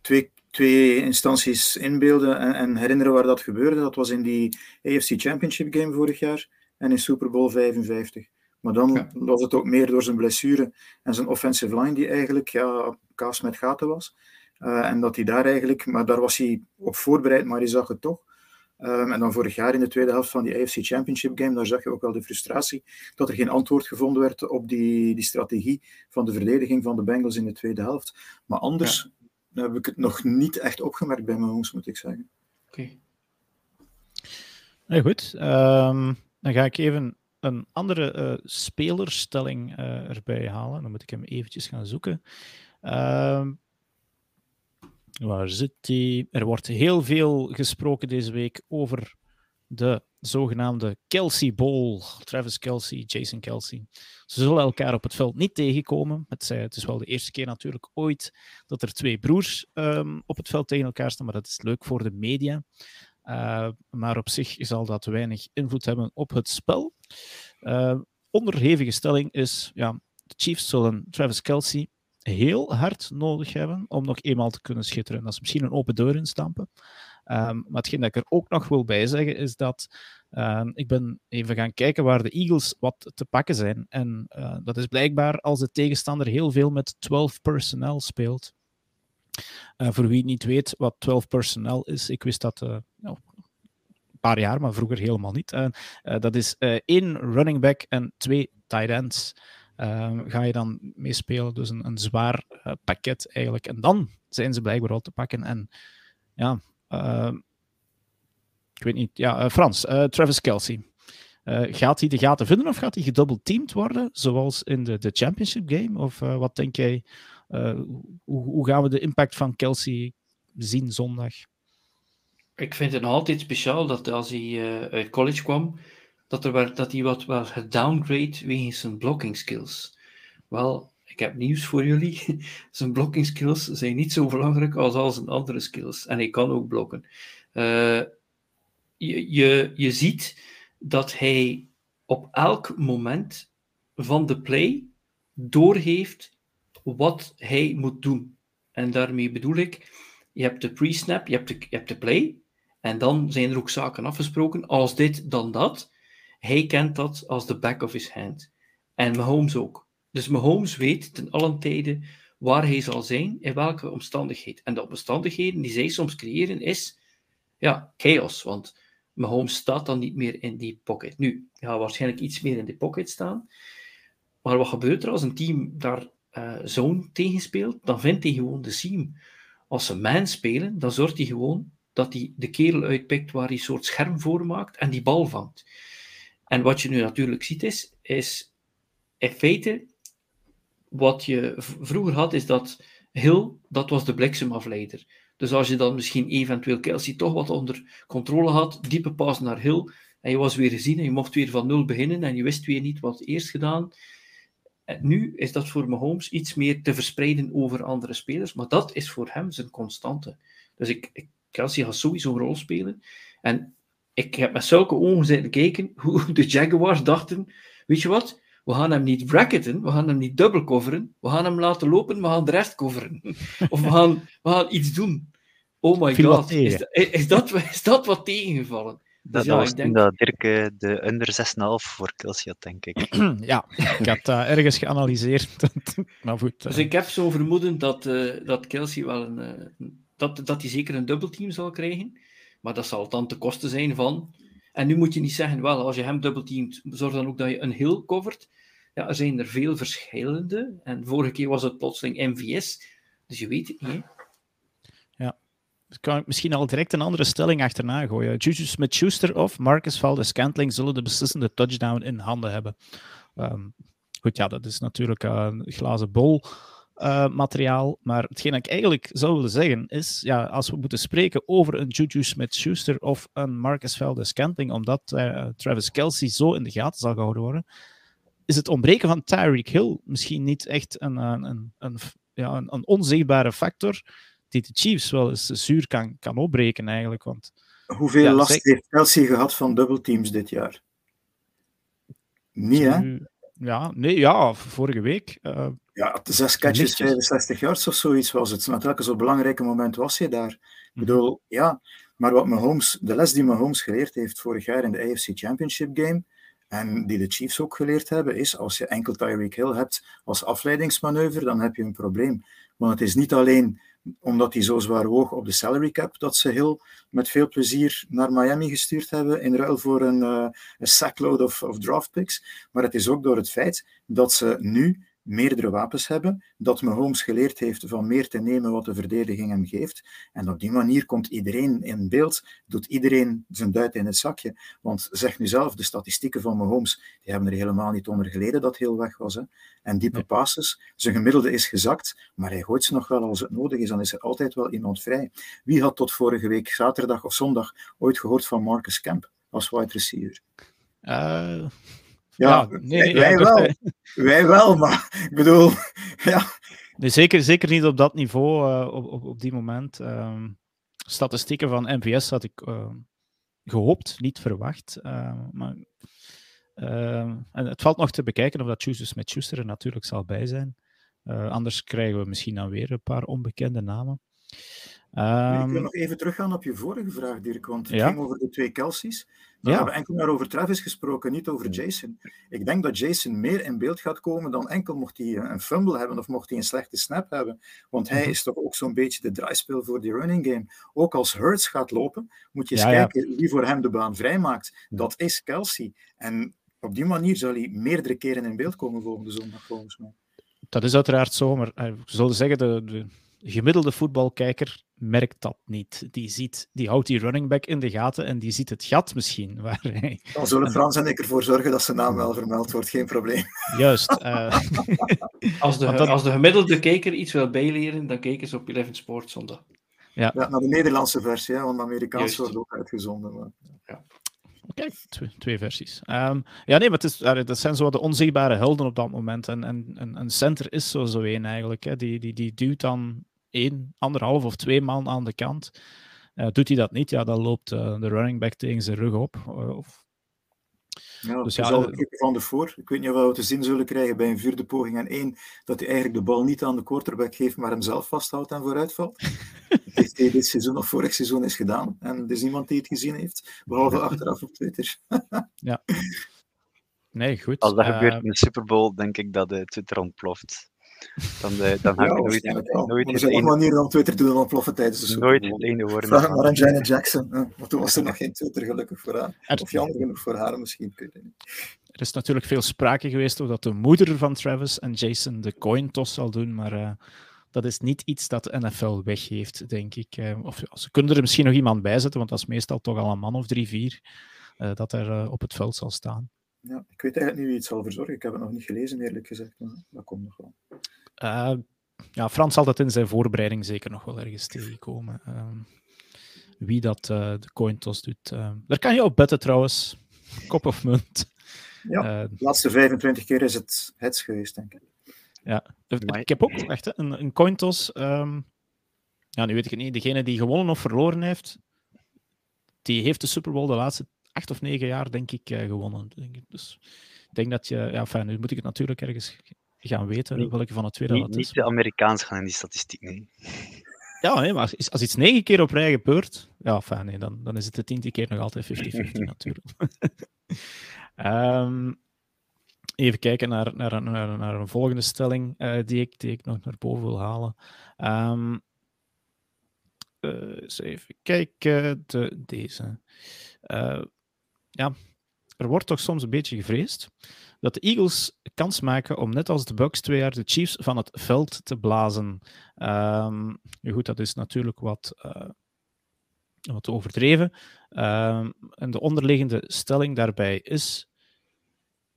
twee, twee instanties inbeelden en, en, herinneren waar dat gebeurde. Dat was in die AFC Championship game vorig jaar en in Super Bowl 55. Maar dan ja. was het ook meer door zijn blessure en zijn offensive line die eigenlijk ja, kaas met gaten was. Uh, en dat hij daar eigenlijk, maar daar was hij op voorbereid, maar hij zag het toch. Ehm, en dan vorig jaar in de tweede helft van die AFC Championship game, daar zag je ook wel de frustratie dat er geen antwoord gevonden werd op die, die strategie van de verdediging van de Bengals in de tweede helft. Maar anders heb ik het nog niet echt opgemerkt bij Mahomes, moet ik zeggen. Oké. Nee, goed. Ehm, dan ga ik even een andere uh, spelerstelling uh, erbij halen. Dan moet ik hem eventjes gaan zoeken. Ehm, waar zit die? Er wordt heel veel gesproken deze week over de zogenaamde Kelsey Bowl. Travis Kelsey, Jason Kelsey. Ze zullen elkaar op het veld niet tegenkomen. Het, is wel de eerste keer natuurlijk ooit dat er twee broers um, op het veld tegen elkaar staan, maar dat is leuk voor de media. Uh, maar op zich zal dat weinig invloed hebben op het spel. Uh, onderhevige stelling is, ja, de Chiefs zullen Travis Kelsey heel hard nodig hebben om nog eenmaal te kunnen schitteren. Dat is misschien een open deur instampen. Um, maar hetgeen dat ik er ook nog wil bij zeggen is dat uh, ik ben even gaan kijken waar de Eagles wat te pakken zijn. En uh, dat is blijkbaar als de tegenstander heel veel met 12 personnel speelt. Uh, voor wie niet weet wat 12 personnel is, ik wist dat nou, een paar jaar, maar vroeger helemaal niet. dat is één running back en twee tight ends. Ehm, ga je dan meespelen. Dus een, een zwaar uh, pakket eigenlijk. En dan zijn ze blijkbaar al te pakken. En ja, uh, ik weet niet. Ja, uh, Frans, Travis Kelsey. gaat hij de gaten vinden of gaat hij gedoubleteamd worden, zoals in de, de Championship Game? Of wat denk jij? Hoe, hoe, gaan we de impact van Kelsey zien zondag? Ik vind het altijd speciaal dat als hij uit college kwam, dat, er, dat hij wat was gedowngrade wegens zijn blocking skills. Wel, ik heb nieuws voor jullie. *laughs* zijn blocking skills zijn niet zo belangrijk als al zijn andere skills. En hij kan ook blokken. Uh, je, je, je ziet dat hij op elk moment van de play doorheeft wat hij moet doen. En daarmee bedoel ik, je hebt de pre-snap, je, je hebt de play, en dan zijn er ook zaken afgesproken, als dit, dan dat. Hij kent dat als de back of his hand. En Mahomes ook. Dus Mahomes weet ten allen tijde waar hij zal zijn, in welke omstandigheid. En de omstandigheden die zij soms creëren is, ja, chaos. Want Mahomes staat dan niet meer in die pocket. Nu, gaat waarschijnlijk iets meer in die pocket staan. Maar wat gebeurt er als een team daar uh, zone tegen speelt? Dan vindt hij gewoon de seam. Als ze man spelen, dan zorgt hij gewoon dat hij de kerel uitpikt waar hij een soort scherm voor maakt en die bal vangt. En wat je nu natuurlijk ziet is, is in feite, wat je vroeger had, is dat Hill, dat was de bliksemafleider. Dus als je dan misschien eventueel Kelsey toch wat onder controle had, diepe pas naar Hill, en je was weer gezien en je mocht weer van nul beginnen en je wist weer niet wat eerst gedaan. En nu is dat voor Mahomes iets meer te verspreiden over andere spelers, maar dat is voor hem zijn constante. Dus ik, ik Kelsey gaat sowieso een rol spelen. En ik heb met zulke ogen zitten kijken *laughs* hoe de Jaguars dachten, weet je wat, we gaan hem niet bracketen, we gaan hem niet dubbel coveren, we gaan hem laten lopen, we gaan de rest coveren. *laughs* of we gaan, we gaan iets doen. Oh my god, is, dat, is, dat, is dat wat tegengevallen? Dat, dus ja, was denk... dat Dirk de under 6,5 voor Kelsey had, denk ik. *clears throat* ja, ik had dat ergens geanalyseerd. *laughs* maar goed. Dus ik heb zo vermoeden dat, uh, dat Kelsey wel een... Uh, dat, dat hij zeker een dubbelteam zal krijgen. Maar dat zal dan te kosten zijn van. En nu moet je niet zeggen, wel, als je hem dubbelteamt, zorg dan ook dat je een heel covert. Ja, er zijn er veel verschillende. En vorige keer was het plotseling MVS. Dus je weet het niet. Ja. Dus kan ik misschien al direct een andere stelling achterna gooien. Juju Smith-Schuster of Marcus Valdes-Scantling zullen de beslissende touchdown in handen hebben. Um, goed, ja, dat is natuurlijk een glazen bol. Uh, materiaal. Maar hetgeen ik eigenlijk zou willen zeggen is, ja, als we moeten spreken over een Juju Smith-Schuster of een Marcus Valdez-Scantling, omdat uh, Travis Kelsey zo in de gaten zal gehouden worden, is het ontbreken van Tyreek Hill misschien niet echt een, een, een, een ja, een, een, onzichtbare factor die de Chiefs wel eens zuur kan, kan opbreken eigenlijk. Want, Hoeveel ja, last heeft Kelsey gehad van dubbelteams dit jaar? Niet, hè? Ja, nee, ja, vorige week. Uh, ja, zes catches, 65 yards of zoiets was het. Met welke zo'n belangrijke moment was je daar? Ik mhm. bedoel, ja, maar wat Mahomes, de les die Mahomes geleerd heeft vorig jaar in de AFC Championship game, en die de Chiefs ook geleerd hebben, is als je enkel Tyreek Hill hebt als afleidingsmanoeuvre, dan heb je een probleem. Want het is niet alleen omdat hij zo zwaar woog op de salary cap, dat ze heel met veel plezier naar Miami gestuurd hebben in ruil voor een, uh, een sackload of, of draft picks. Maar het is ook door het feit dat ze nu meerdere wapens hebben, dat Mahomes geleerd heeft van meer te nemen wat de verdediging hem geeft. En op die manier komt iedereen in beeld, doet iedereen zijn duit in het zakje. Want zeg nu zelf, de statistieken van Mahomes, die hebben er helemaal niet onder geleden dat heel weg was. Hè. En diepe passes, zijn gemiddelde is gezakt, maar hij gooit ze nog wel als het nodig is, dan is er altijd wel iemand vrij. Wie had tot vorige week, zaterdag of zondag, ooit gehoord van Marcus Kemp als wide receiver? Uh, ja, nee, wij, wel. wij wel, maar ik bedoel, *laughs* ja. Nee, zeker, zeker niet op dat niveau, uh, op, op, op die moment. Um, statistieken van MVS had ik uh, gehoopt, niet verwacht. Uh, maar, en het valt nog te bekijken of dat Juice met Schuster er natuurlijk zal bij zijn. anders krijgen we misschien dan weer een paar onbekende namen. Um, ik wil nog even teruggaan op je vorige vraag, Dirk, want het ja? ging over de twee Kelsey's. We ja. hebben enkel maar over Travis gesproken, niet over Jason. Ik denk dat Jason meer in beeld gaat komen dan enkel mocht hij een fumble hebben of mocht hij een slechte snap hebben. Want hij is toch ook zo'n beetje de draaispel voor die running game. Ook als Hurts gaat lopen, moet je eens ja, kijken wie voor hem de baan vrijmaakt. Dat is Kelsey. En op die manier zal hij meerdere keren in beeld komen volgende zondag, volgens mij. Dat is uiteraard zo, maar ik zou zeggen, de, de gemiddelde voetbalkijker merkt dat niet. Die, ziet, die houdt die running back in de gaten en die ziet het gat misschien. *laughs* Waar hij... Dan zullen Frans en ik ervoor zorgen dat zijn naam wel vermeld wordt, geen probleem. Juist. Uh... *laughs* als, de, dat... als de gemiddelde kijker iets wil bijleren, dan kijken ze op 11 Sport zondag. Ja. ja, naar de Nederlandse versie, hè, want de Amerikaanse wordt ook uitgezonden. Maar... Ja. Kijk, twee, twee versies. Um, ja, nee, maar het is, dat zijn zo de onzichtbare helden op dat moment. En, en, en een center is zo, zo één eigenlijk. Hè. Die, die, die duwt dan één, anderhalf of twee man aan de kant. Uh, doet hij dat niet, ja, dan loopt uh, de running back tegen zijn rug op. Uh, of... Ja, dus ja, de... van de voor. Ik weet niet of we te zien zullen krijgen bij een vierde poging en één, dat hij eigenlijk de bal niet aan de quarterback geeft, maar hem zelf vasthoudt en vooruitvalt. dat *laughs* hij dit seizoen of vorig seizoen is gedaan. En er is niemand die het gezien heeft, behalve achteraf op Twitter. *laughs* ja. Nee, goed. Als dat gebeurt in de Super Bowl, denk ik dat de Twitter ontploft. Dan, uh, dan ga ik nooit, nooit Er zijn nog manieren om Twitter te doen ontploffen tijdens de Super Nooit het ene woord. Vraag maar aan Janet Jackson. Want toen was er nog geen Twitter gelukkig voor haar. Of jammer genoeg voor haar misschien. Er is natuurlijk veel sprake geweest over dat de moeder van Travis en Jason de coin toss zal doen, maar uh, dat is niet iets dat de NFL weggeeft, denk ik. Uh, of ze kunnen er misschien nog iemand bij zetten, want dat is meestal toch al een man of drie, vier uh, dat er op het veld zal staan. Ja, ik weet eigenlijk niet wie het zal verzorgen. Ik heb het nog niet gelezen, eerlijk gezegd. Maar dat komt nog wel. Uh, ja, Frans zal dat in zijn voorbereiding zeker nog wel ergens tegenkomen. Uh, wie dat uh, de coin toss doet. daar kan je op betten trouwens. *laughs* Kop of munt. Ja, de laatste 25 keer is het het geweest, denk ik. Ja, ik heb ook echt een, een coin toss. Um, ja, nu weet ik het niet. Degene die gewonnen of verloren heeft, die heeft de Super Bowl de laatste acht of negen jaar, denk ik, gewonnen. Denk ik. Dus ik denk dat je... Ja, fijn, nu moet ik het natuurlijk ergens gaan weten welke van de twee dat is. Niet de Amerikaans gaan in die statistiek, nee. *laughs* Ja, nee, maar als, als iets negen keer op rij gebeurt, ja, fijn, nee, dan, dan is het de tiende keer nog altijd 50-50 *laughs* natuurlijk. um, *laughs* even kijken naar, naar, naar, naar een volgende stelling uh, die, ik, die ik nog naar boven wil halen. Um, uh, eens even kijken, de, deze. Uh, ja, er wordt toch soms een beetje gevreesd dat de Eagles kans maken om net als de Bucks twee jaar de Chiefs van het veld te blazen. Um, goed, dat is natuurlijk wat, uh, wat overdreven. Um, en de onderliggende stelling daarbij is,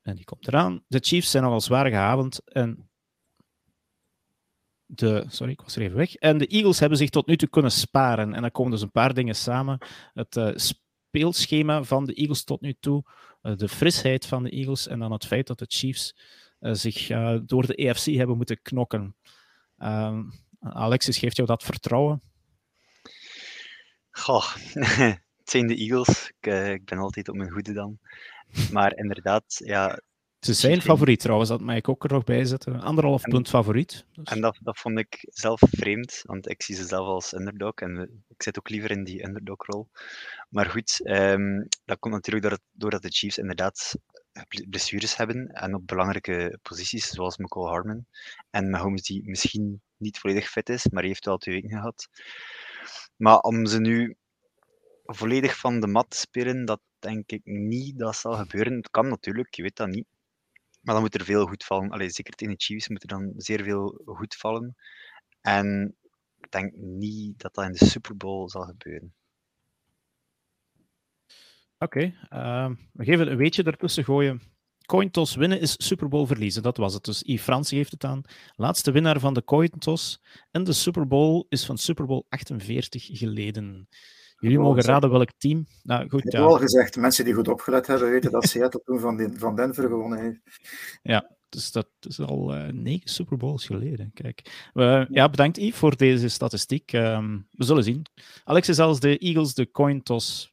en die komt eraan, de Chiefs zijn nogal zwaar gehavend en de, sorry, ik was even weg. En de Eagles hebben zich tot nu toe kunnen sparen. En dan komen dus een paar dingen samen. Het uh, speelschema van de Eagles tot nu toe, uh, de frisheid van de Eagles en dan het feit dat de Chiefs uh, zich uh, door de EFC hebben moeten knokken. Ehm, Alexis, geeft jou dat vertrouwen? Goh, *laughs* het zijn de Eagles. Ik, ik, ben altijd op mijn goede dan. Maar inderdaad, ja, ze zijn favoriet trouwens, dat mag ik ook er nog bij zetten. Anderhalf punt favoriet. Dus. En dat, dat vond ik zelf vreemd, want ik zie ze zelf als underdog en ik zit ook liever in die underdog-rol. Maar goed, um, dat komt natuurlijk doordat, doordat de Chiefs inderdaad blessures hebben en op belangrijke posities, zoals McCall Harmon. En Mahomes die misschien niet volledig fit is, maar heeft wel twee weken gehad. Maar om ze nu volledig van de mat te spelen, dat denk ik niet dat zal gebeuren. Het kan natuurlijk, je weet dat niet. Maar dan moet er veel goed vallen. Allee, zeker in de Chiefs moet er dan zeer veel goed vallen. En ik denk niet dat dat in de Super Bowl zal gebeuren. Oké, ehm, we geven een weetje ertussen gooien. Coin toss winnen is Super Bowl verliezen. Dat was het. Dus Yves Frans geeft het aan. Laatste winnaar van de coin toss en de Super Bowl is van Super Bowl 48 geleden. Jullie mogen raden welk team. Nou, goed, ik heb al gezegd, mensen die goed opgelet hebben, weten dat Seattle toen van, van Denver gewonnen heeft. Ja, dus dat is al uh, negen Super Bowls geleden. Kijk. Uh, ja, bedankt Yves voor deze statistiek. Uh, we zullen zien. Alex, als de Eagles de coin toss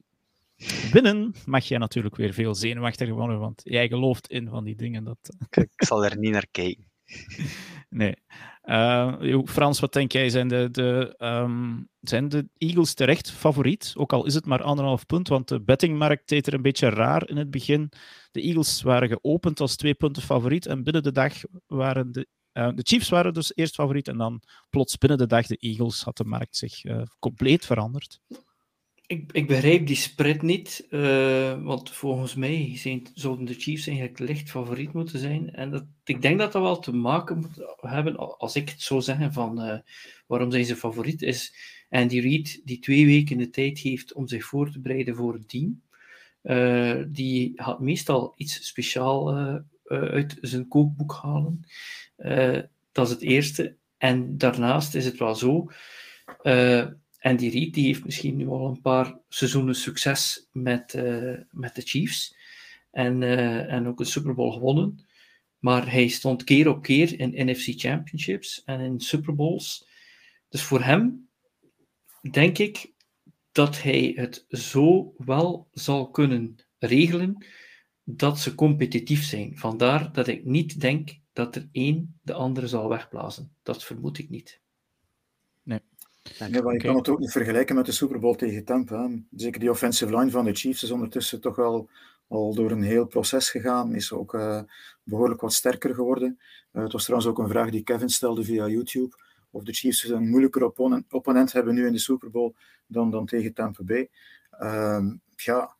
winnen, mag jij natuurlijk weer veel zenuwachtiger worden, want jij gelooft in van die dingen. Dat... Ik zal er niet naar kijken. *laughs* Nee. Uh, Frans, wat denk jij? Zijn de, de, um, zijn de Eagles terecht favoriet? Ook al is het maar anderhalf punt, want de bettingmarkt deed er een beetje raar in het begin. De Eagles waren geopend als twee punten favoriet en binnen de dag waren de, uh, de Chiefs waren dus eerst favoriet en dan plots binnen de dag de Eagles had de markt zich uh, compleet veranderd ik, ik begrijp die spread niet, uh, want volgens mij zijn, zouden de Chiefs eigenlijk licht favoriet moeten zijn. En dat, ik denk dat dat wel te maken moet hebben, als ik het zou zeggen, van uh, waarom zijn ze favoriet, is Andy Reid die twee weken de tijd heeft om zich voor te bereiden voor een team. Uh, die gaat meestal iets speciaal uit zijn kookboek halen. dat is het eerste. En daarnaast is het wel zo en die Reed die heeft misschien nu al een paar seizoenen succes met, uh, met de Chiefs. En, uh, en ook een Super Bowl gewonnen. Maar hij stond keer op keer in NFC Championships en in Super Bowls. Dus voor hem denk ik dat hij het zo wel zal kunnen regelen dat ze competitief zijn. Vandaar dat ik niet denk dat er één de andere zal wegblazen. Dat vermoed ik niet. Ja, maar je kan het ook niet vergelijken met de Super Bowl tegen Tampa. Zeker die offensive line van de Chiefs is ondertussen toch wel al door een heel proces gegaan. Is ook uh, behoorlijk wat sterker geworden. Uh, het was trouwens ook een vraag die Kevin stelde via YouTube. Of de Chiefs een moeilijker opponent, opponent hebben nu in de Super Bowl dan, dan tegen Tampa Bay. Uh, ja,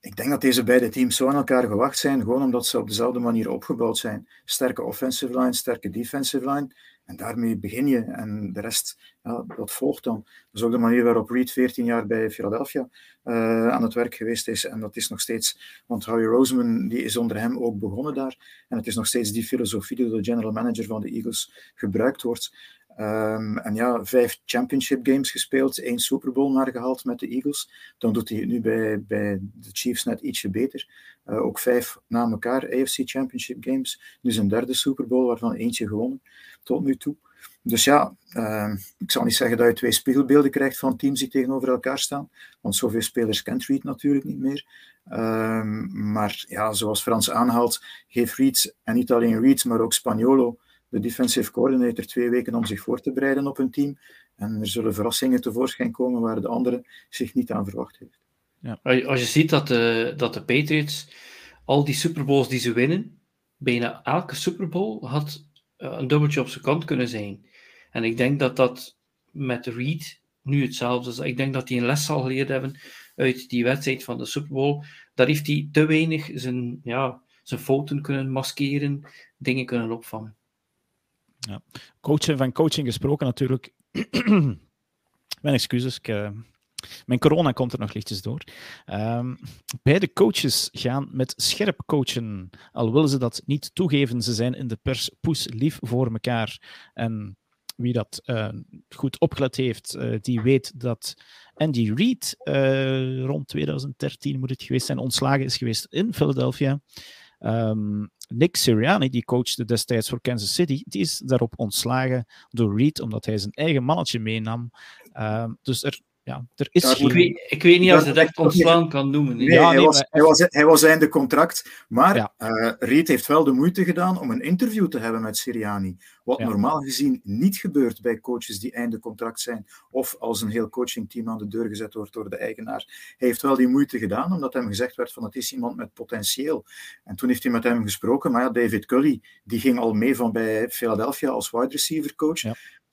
ik denk dat deze beide teams zo aan elkaar gewacht zijn, gewoon omdat ze op dezelfde manier opgebouwd zijn. Sterke offensive line, sterke defensive line. En daarmee begin je en de rest, ja, dat volgt dan. Dat is ook de manier waarop Reed 14 jaar bij Philadelphia uh, aan het werk geweest is. En dat is nog steeds, want Harry Roseman die is onder hem ook begonnen daar. En het is nog steeds die filosofie die door de general manager van de Eagles gebruikt wordt. Um, en ja, vijf championship games gespeeld, één Super Bowl maar gehaald met de Eagles. Dan doet hij het nu bij, bij de Chiefs net ietsje beter. Uh, ook vijf na elkaar AFC Championship games. Nu zijn derde Super Bowl, waarvan eentje gewonnen tot nu toe. Dus ja, uh, ik zal niet zeggen dat je twee spiegelbeelden krijgt van teams die tegenover elkaar staan, want zoveel spelers kent Reed natuurlijk niet meer. Uh, maar ja, zoals Frans aanhaalt, geeft Reed, en niet alleen Reed, maar ook Spaniolo, de defensive coordinator, twee weken om zich voor te bereiden op een team. En er zullen verrassingen tevoorschijn komen waar de andere zich niet aan verwacht heeft. Ja. Als je ziet dat de, dat de Patriots, al die Super Bowls die ze winnen, bijna elke Super Bowl had een dubbeltje op zijn kant kunnen zijn. En ik denk dat dat met Reed nu hetzelfde is. Ik denk dat hij een les zal geleerd hebben uit die wedstrijd van de Super Bowl. Daar heeft hij te weinig zijn, ja, zijn fouten kunnen maskeren, dingen kunnen opvangen. Ja. Van coaching gesproken natuurlijk. *clears throat* Mijn excuses, ik, uh, mijn corona komt er nog lichtjes door. Um, beide coaches gaan met scherp coachen, al willen ze dat niet toegeven. Ze zijn in de pers poes lief voor elkaar. En wie dat uh, goed opgelet heeft, uh, die weet dat Andy Reid uh, rond 2013 moet het geweest zijn, ontslagen is geweest in Philadelphia. Um, Nick Sirianni, die coachte destijds voor Kansas City, die is daarop ontslagen door Reid, omdat hij zijn eigen mannetje meenam. Um, dus er ja, er is Daar. Ik weet, ik weet niet Dat- of je het echt ontslaan kan noemen. Nee, Ja, hij, nee, was, maar- hij, was, hij was einde contract. Maar Ja. eh, Reed heeft wel de moeite gedaan om een interview te hebben met Siriani. Wat Ja. normaal gezien niet gebeurt bij coaches die einde contract zijn. Of als een heel coachingteam aan de deur gezet wordt door de eigenaar. Hij heeft wel die moeite gedaan, omdat hem gezegd werd van het is iemand met potentieel. En toen heeft hij met hem gesproken. Maar ja, David Cully die ging al mee van bij Philadelphia als wide receiver coach.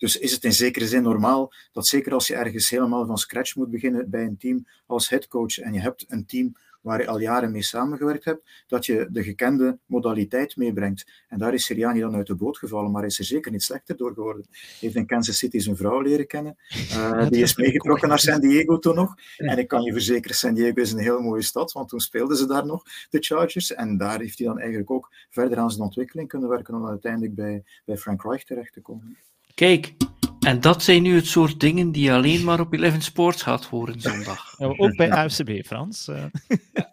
Dus is het in zekere zin normaal dat zeker als je ergens helemaal van scratch moet beginnen bij een team als headcoach en je hebt een team waar je al jaren mee samengewerkt hebt, dat je de gekende modaliteit meebrengt. En daar is Siriani dan uit de boot gevallen, maar hij is er zeker niet slechter door geworden. Hij heeft in Kansas City zijn vrouw leren kennen. *laughs* Uh, dat die is meegetrokken naar San Diego toen nog. En ik kan je verzekeren, San Diego is een heel mooie stad, want toen speelden ze daar nog, de Chargers. En daar heeft hij dan eigenlijk ook verder aan zijn ontwikkeling kunnen werken om uiteindelijk bij, bij Frank Reich terecht te komen. Kijk, en dat zijn nu het soort dingen die je alleen maar op Eleven Sports gaat horen zondag. Ja, ook bij AFCB, Frans. Eh,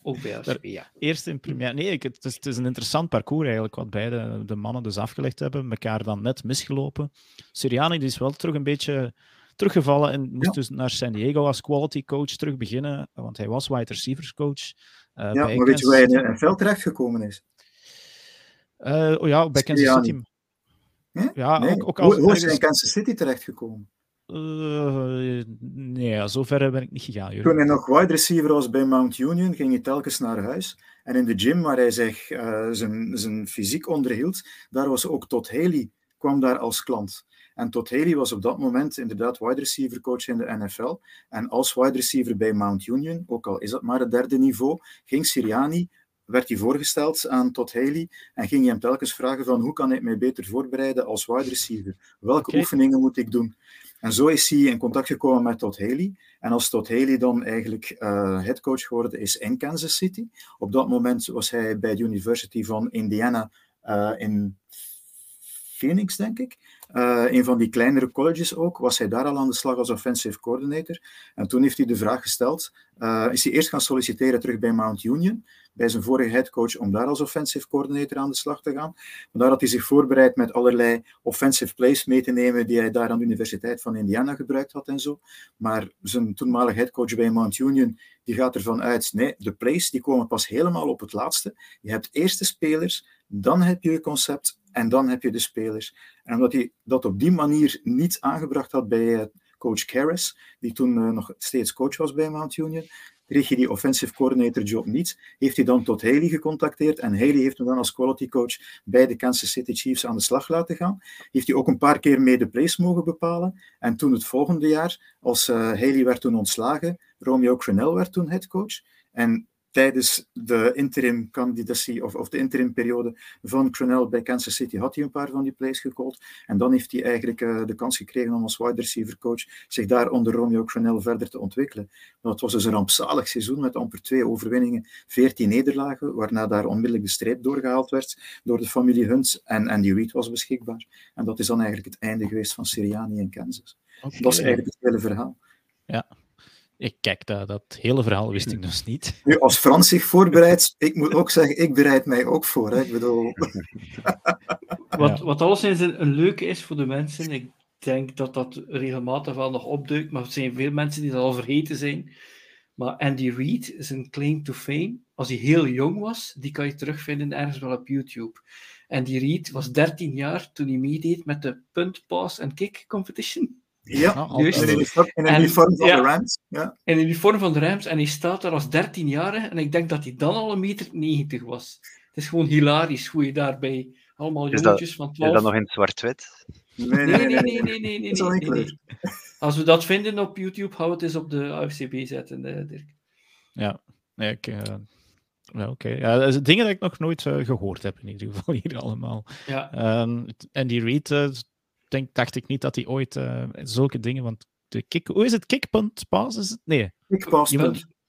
Ook bij AFCB, ja. *laughs* eerst in première. Nee, ik, het, is, het is een interessant parcours eigenlijk, wat beide de mannen dus afgelegd hebben. Elkaar dan net misgelopen. Siriani die is wel terug een beetje teruggevallen en moest Ja. dus naar San Diego als quality coach terug beginnen, want hij was wide receivers coach. eh, Ja, bij maar weet je waar hij in een veld terechtgekomen is? Eh, oh ja, bij Kansas. City. Ja, Nee. ook, ook als Hoe, is hij in Kansas City terechtgekomen? Eh, nee, zover ben ik niet gegaan. Toen hij nog wide receiver was bij Mount Union, ging hij telkens naar huis. En in de gym waar hij zich eh, zijn, zijn fysiek onderhield, daar was ook Todd Haley, kwam daar als klant. En Todd Haley was op dat moment inderdaad wide receiver coach in de NFL. En als wide receiver bij Mount Union, ook al is dat maar het derde niveau, ging Siriani, werd hij voorgesteld aan Todd Haley en ging hij hem telkens vragen van hoe kan ik mij beter voorbereiden als wide receiver? Welke oefeningen moet ik doen? En zo is hij in contact gekomen met Todd Haley. En als Todd Haley dan eigenlijk eh headcoach geworden is in Kansas City, op dat moment was hij bij de University van Indiana eh, in Phoenix, denk ik. Eh, een van die kleinere colleges ook, was hij daar al aan de slag als offensive coordinator. En toen heeft hij de vraag gesteld, eh, is hij eerst gaan solliciteren terug bij Mount Union, bij zijn vorige headcoach, om daar als offensive coordinator aan de slag te gaan. Maar daar had hij zich voorbereid met allerlei offensive plays mee te nemen die hij daar aan de Universiteit van Indiana gebruikt had en zo. Maar zijn toenmalige headcoach bij Mount Union, die gaat ervan uit, nee, de plays die komen pas helemaal op het laatste. Je hebt eerst de spelers, dan heb je je concept en dan heb je de spelers. En omdat hij dat op die manier niet aangebracht had bij eh, coach Karras, die toen eh, nog steeds coach was bij Mount Union, kreeg je die offensive coordinator job niet. Heeft hij dan tot Haley gecontacteerd en Haley heeft hem dan als quality coach bij de Kansas City Chiefs aan de slag laten gaan. Heeft hij ook een paar keer mee de plays mogen bepalen. En toen het volgende jaar, als Haley werd toen ontslagen, Romeo Crennel werd toen headcoach. En tijdens de interim of, of de interim periode van Crennel bij Kansas City had hij een paar van die plays gecallt. En dan heeft hij eigenlijk uh, de kans gekregen om als wide receiver coach zich daar onder Romeo Crennel verder te ontwikkelen. Maar het was dus een rampzalig seizoen met amper twee overwinningen, veertien nederlagen, waarna daar onmiddellijk de streep doorgehaald werd door de familie Hunt en Andy Reid was beschikbaar. En dat is dan eigenlijk het einde geweest van Siriani in Kansas. Okay. Dat is eigenlijk het hele verhaal. Ja, ik kijk, dat, dat hele verhaal wist ik dus niet. Nu, als Frans zich voorbereidt, ik moet ook zeggen, ik bereid mij ook voor. Hè. Ik bedoel... *laughs* wat, wat alleszins een, een leuke is voor de mensen, ik denk dat dat regelmatig wel nog opduikt, maar er zijn veel mensen die dat al vergeten zijn. Maar Andy Reid, zijn claim to fame, als hij heel jong was, die kan je terugvinden ergens wel op YouTube. Andy Reid was 13 jaar toen hij meedeed met de punt, pass en kick competition. Ja, juist. in uniform, in uniform van ja. de Rams. Ja. In uniform van de Rams en hij staat daar als 13-jarige en ik denk dat hij dan al een meter 90 was. Het is gewoon hilarisch hoe je daarbij allemaal Is jongetjes dat- van 12... Is dat nog in zwart-wit? Nee, Nee, nee, nee, nee, nee, nee. Als we dat vinden op YouTube, hou het eens op de AFCB zetten, eh, Dirk. Ja, nee, ik... eh, ja, oké. Ja, dat is dingen dat ik nog nooit eh, gehoord heb, in ieder geval *laughs* hier allemaal. Ja, Ehm, en die Reed, eh, denk, dacht ik niet dat hij ooit eh, zulke dingen... Want de kick, hoe is het? Kick, punt, pass? Is het? Nee. Kickpass.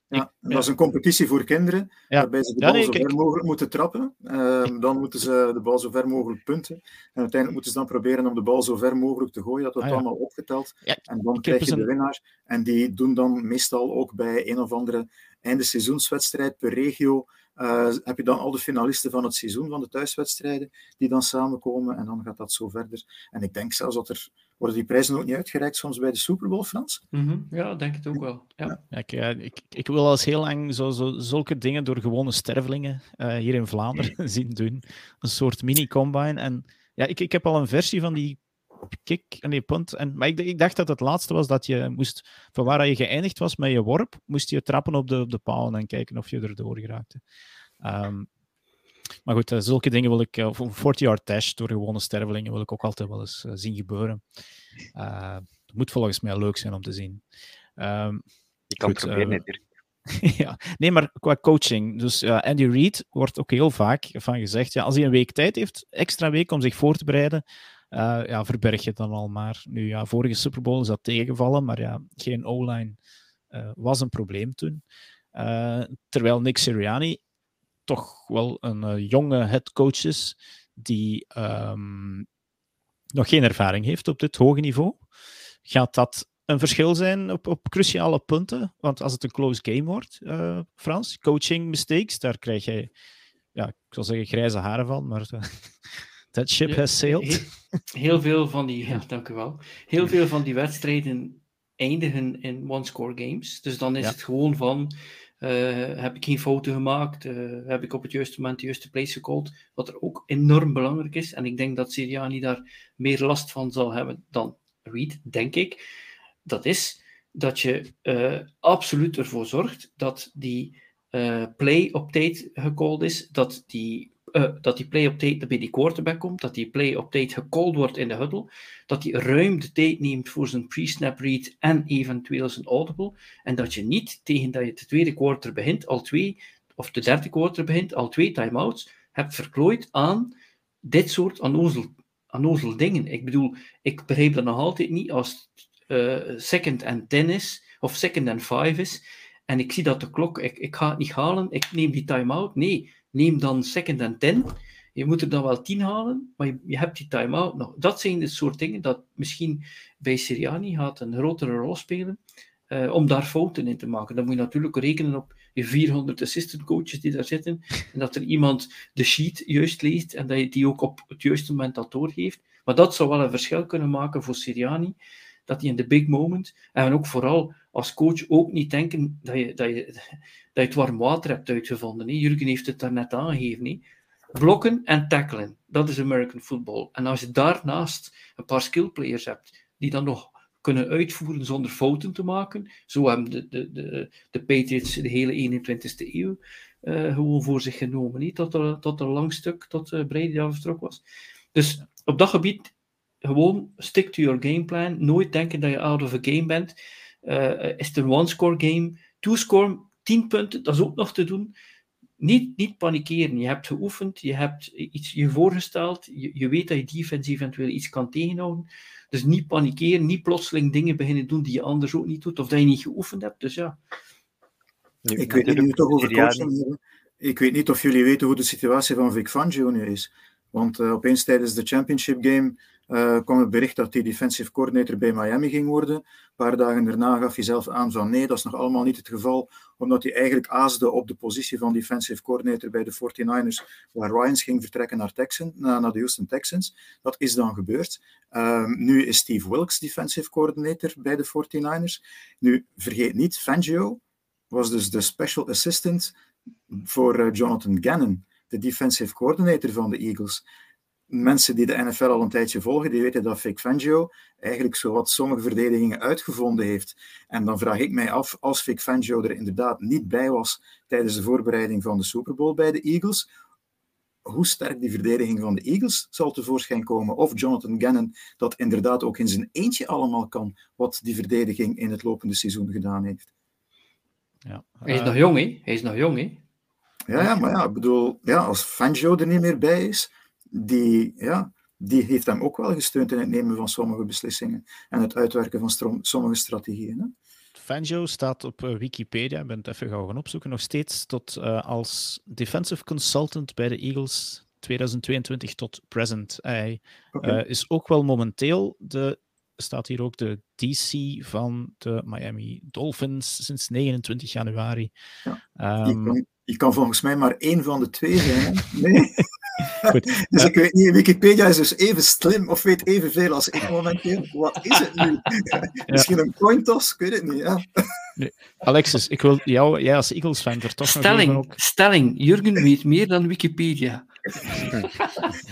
Ja, dat is een competitie voor kinderen, Ja. waarbij ze de Ja, bal nee, zo ver mogelijk moeten trappen. Ehm, dan moeten ze de bal zo ver mogelijk punten. En uiteindelijk moeten ze dan proberen om de bal zo ver mogelijk te gooien, dat wordt Ah, allemaal opgeteld. En dan krijg je eens de winnaar. En die doen dan meestal ook bij een of andere einde seizoenswedstrijd per regio. Eh, heb je dan al de finalisten van het seizoen, van de thuiswedstrijden, die dan samenkomen. En dan gaat dat zo verder. En ik denk zelfs dat er Worden die prijzen ook niet uitgereikt soms bij de Super Bowl, Frans? Mhm. Ja, denk het ook wel. Ja. Ja, ik, ik, ik wil al eens heel lang zo, zo, zulke dingen door gewone stervelingen eh, hier in Vlaanderen *laughs* zien doen. Een soort mini-combine. En ja, ik, ik heb al een versie van die kick, nee, punt. En, maar ik, ik dacht dat het laatste was dat je moest, van waar je geëindigd was met je worp, moest je trappen op de, op de palen en kijken of je erdoor geraakte. Ehm, maar goed, eh, zulke dingen wil ik, uh, of een 40-yard dash door gewone stervelingen, wil ik ook altijd wel eens uh, zien gebeuren. het moet volgens mij leuk zijn om te zien. Um, je kan goed, proberen, natuurlijk. *laughs* ja, nee, maar qua coaching. Dus uh, Andy Reid wordt ook heel vaak van gezegd: ja, als hij een week tijd heeft, extra week om zich voor te bereiden, uh, ja, verberg je dan al maar. Nu, ja, vorige Super Bowl is dat tegengevallen, maar ja, geen O-line uh, was een probleem toen. terwijl Nick Sirianni toch wel een jonge headcoach is die um, nog geen ervaring heeft op dit hoge niveau. Gaat dat een verschil zijn op, op cruciale punten? Want als het een close game wordt, Frans, coaching mistakes, daar krijg je, ja, ik zal zeggen grijze haren van, maar *laughs* that ship has sailed. Heel, heel, veel van die, *laughs* ja, dank u wel. Heel veel van die *laughs* wedstrijden eindigen in one-score games. Dus dan is ja. het gewoon van, uh, heb ik geen foto gemaakt? Uh, heb ik op het juiste moment de juiste place gecalled? Wat er ook enorm belangrijk is. En ik denk dat Siriani daar meer last van zal hebben dan Reed, denk ik. Dat is dat je uh, absoluut ervoor zorgt dat die play op tijd gecalled is, dat die uh, dat die play op tijd bij die quarterback komt, dat die play op tijd gecalled wordt in de huddle, dat hij ruim de tijd neemt voor zijn pre-snap read en eventueel zijn audible, en dat je niet tegen dat je de tweede quarter begint, al twee, of de derde quarter begint, al twee timeouts hebt verklooid aan dit soort anozel, anozel dingen. Ik bedoel, ik begrijp dat nog altijd niet als uh, second and ten is, of second and five is, en ik zie dat de klok, ik, ik ga het niet halen, ik neem die timeout. Nee, neem dan second and ten. Je moet er dan wel tien halen, maar je, hebt die time-out nog. Dat zijn de soort dingen dat misschien bij Siriani gaat een grotere rol spelen uh, om daar fouten in te maken. Dan moet je natuurlijk rekenen op je 400 assistant coaches die daar zitten en dat er iemand de sheet juist leest en dat je die ook op het juiste moment dat doorgeeft. Maar dat zou wel een verschil kunnen maken voor Siriani, dat hij in de big moment, en ook vooral als coach ook niet denken dat je, dat je, *laughs* dat je het warm water hebt uitgevonden. Hè. Jurgen heeft het daarnet aangegeven. Hè. Blokken en tackelen, dat is American football. En als je daarnaast een paar skillplayers hebt, die dan nog kunnen uitvoeren zonder fouten te maken, zo hebben de, de, de, de Patriots de hele 21ste eeuw uh, gewoon voor zich genomen, niet? Tot, er, tot een lang stuk, tot uh, Brady daar vertrokken was. Dus op dat gebied gewoon stick to your game plan. Nooit denken dat je out of a game bent. Uh, is het een one-score game? Two-score, 10 punten, dat is ook nog te doen. Niet, niet panikeren. Je hebt geoefend, je hebt iets je voorgesteld, je, je weet dat je defense eventueel iets kan tegenhouden. Dus niet panikeren, niet plotseling dingen beginnen doen die je anders ook niet doet, of dat je niet geoefend hebt. Dus ja. Ik weet niet, toch over coaching. Ik weet niet of jullie weten hoe de situatie van Vic Fangio nu is. Want uh, opeens tijdens de championship game uh, kwam het bericht dat hij defensive coordinator bij Miami ging worden. Een paar dagen daarna gaf hij zelf aan van nee, dat is nog allemaal niet het geval, omdat hij eigenlijk aasde op de positie van defensive coordinator bij de 49ers, waar Ryans ging vertrekken naar, Texan, naar de Houston Texans. Dat is dan gebeurd. Um, nu is Steve Wilkes defensive coordinator bij de 49ers. Nu, vergeet niet, Fangio was dus de special assistant voor uh, Jonathan Gannon, de defensive coordinator van de Eagles mensen die de NFL al een tijdje volgen, die weten dat Vic Fangio eigenlijk zowat sommige verdedigingen uitgevonden heeft. En dan vraag ik mij af, als Vic Fangio er inderdaad niet bij was tijdens de voorbereiding van de Super Bowl bij de Eagles, hoe sterk die verdediging van de Eagles zal tevoorschijn komen. Of Jonathan Gannon dat inderdaad ook in zijn eentje allemaal kan, wat die verdediging in het lopende seizoen gedaan heeft. Ja. Hij is nog jong, hè? Hij is nog jong, hè? Ja, ja, maar ja, ik bedoel, ja, als Fangio er niet meer bij is, die, ja, die heeft hem ook wel gesteund in het nemen van sommige beslissingen en het uitwerken van sommige strategieën. Hè? Fangio staat op uh, Wikipedia, ik ben het even gaan opzoeken, nog steeds tot, uh, als defensive consultant bij de Eagles 2022 tot present. Hij okay. uh, is ook wel momenteel de, staat hier ook de DC van de Miami Dolphins sinds 29 januari. Ja, um, kan, die, kan, volgens mij maar één van de twee zijn. Nee. *laughs* *laughs* Goed. *laughs* Dus ik weet niet, Wikipedia is dus even slim of weet evenveel als ik momenteel. Wat is het nu? *laughs* Misschien een coin toss, ik weet het niet. Ja. Nee. Alexis, ik wil jou, jij als Eagles-fan er toch stelling, nog ook... Stelling, Jurgen weet meer dan Wikipedia.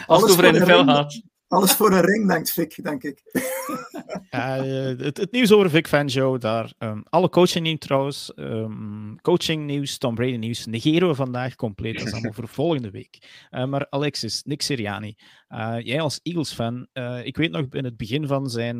als het over NFL gaat. Alles voor een ring, denkt Vic, denk ik. *laughs* Uh, het, het, nieuws over Vic Fangio, daar. Um, alle coaching nieuws trouwens. Um, coaching nieuws, Tom Brady nieuws, negeren we vandaag compleet. Dat is allemaal voor volgende week. Uh, maar Alexis, Nick Siriani, uh, jij als Eagles-fan, ik weet nog in het begin van zijn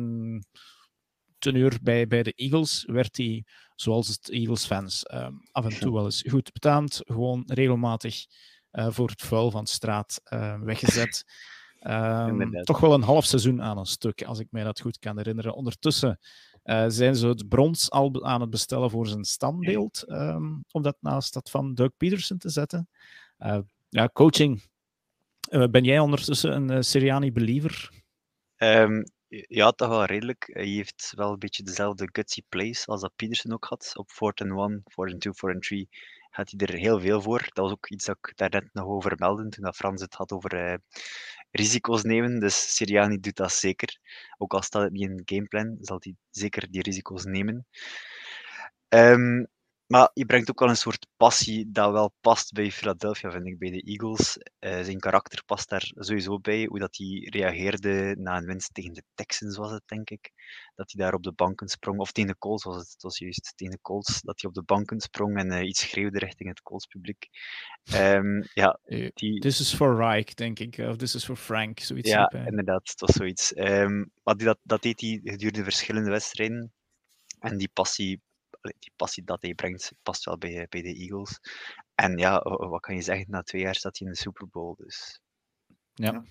teneur bij, bij de Eagles, werd hij, zoals het Eagles-fans, um, af en toe wel eens goed betaamd. Gewoon regelmatig voor het vuil van de straat weggezet. *laughs* Um, toch wel een half seizoen aan een stuk, als ik mij dat goed kan herinneren. Ondertussen uh, zijn ze het brons al aan het bestellen voor zijn standbeeld, um, om dat naast dat van Doug Peterson te zetten. Uh, ja, coaching. Uh, ben jij ondertussen een Siriani-believer? Um, ja, toch wel redelijk. Hij heeft wel een beetje dezelfde gutsy plays als dat Peterson ook had. Op 4 1, 4 2, 4 3 had hij er heel veel voor. Dat was ook iets dat ik daarnet nog over meldde, toen dat Frans het had over risico's nemen. Dus Siriani doet dat zeker. Ook al staat het niet in het gameplan, zal hij zeker die risico's nemen. Um, maar je brengt ook wel een soort passie dat wel past bij Philadelphia, vind ik, bij de Eagles. Uh, zijn karakter past daar sowieso bij. Hoe dat hij reageerde na een winst tegen de Texans, was het, denk ik. Dat hij daar op de banken sprong. Of tegen de Colts was het, het was juist tegen de Colts. Dat hij op de banken sprong en uh, iets schreeuwde richting het Colts-publiek. Um, ja, die... This is for Reich, denk ik. Of this is for Frank, zoiets. Ja, inderdaad, het was zoiets. Um, maar die, dat, dat deed hij gedurende verschillende wedstrijden. En die passie die passie dat hij brengt, past wel bij, bij de Eagles. En ja, wat kan je zeggen, na twee jaar staat hij in de Super Bowl. Dus. Ja.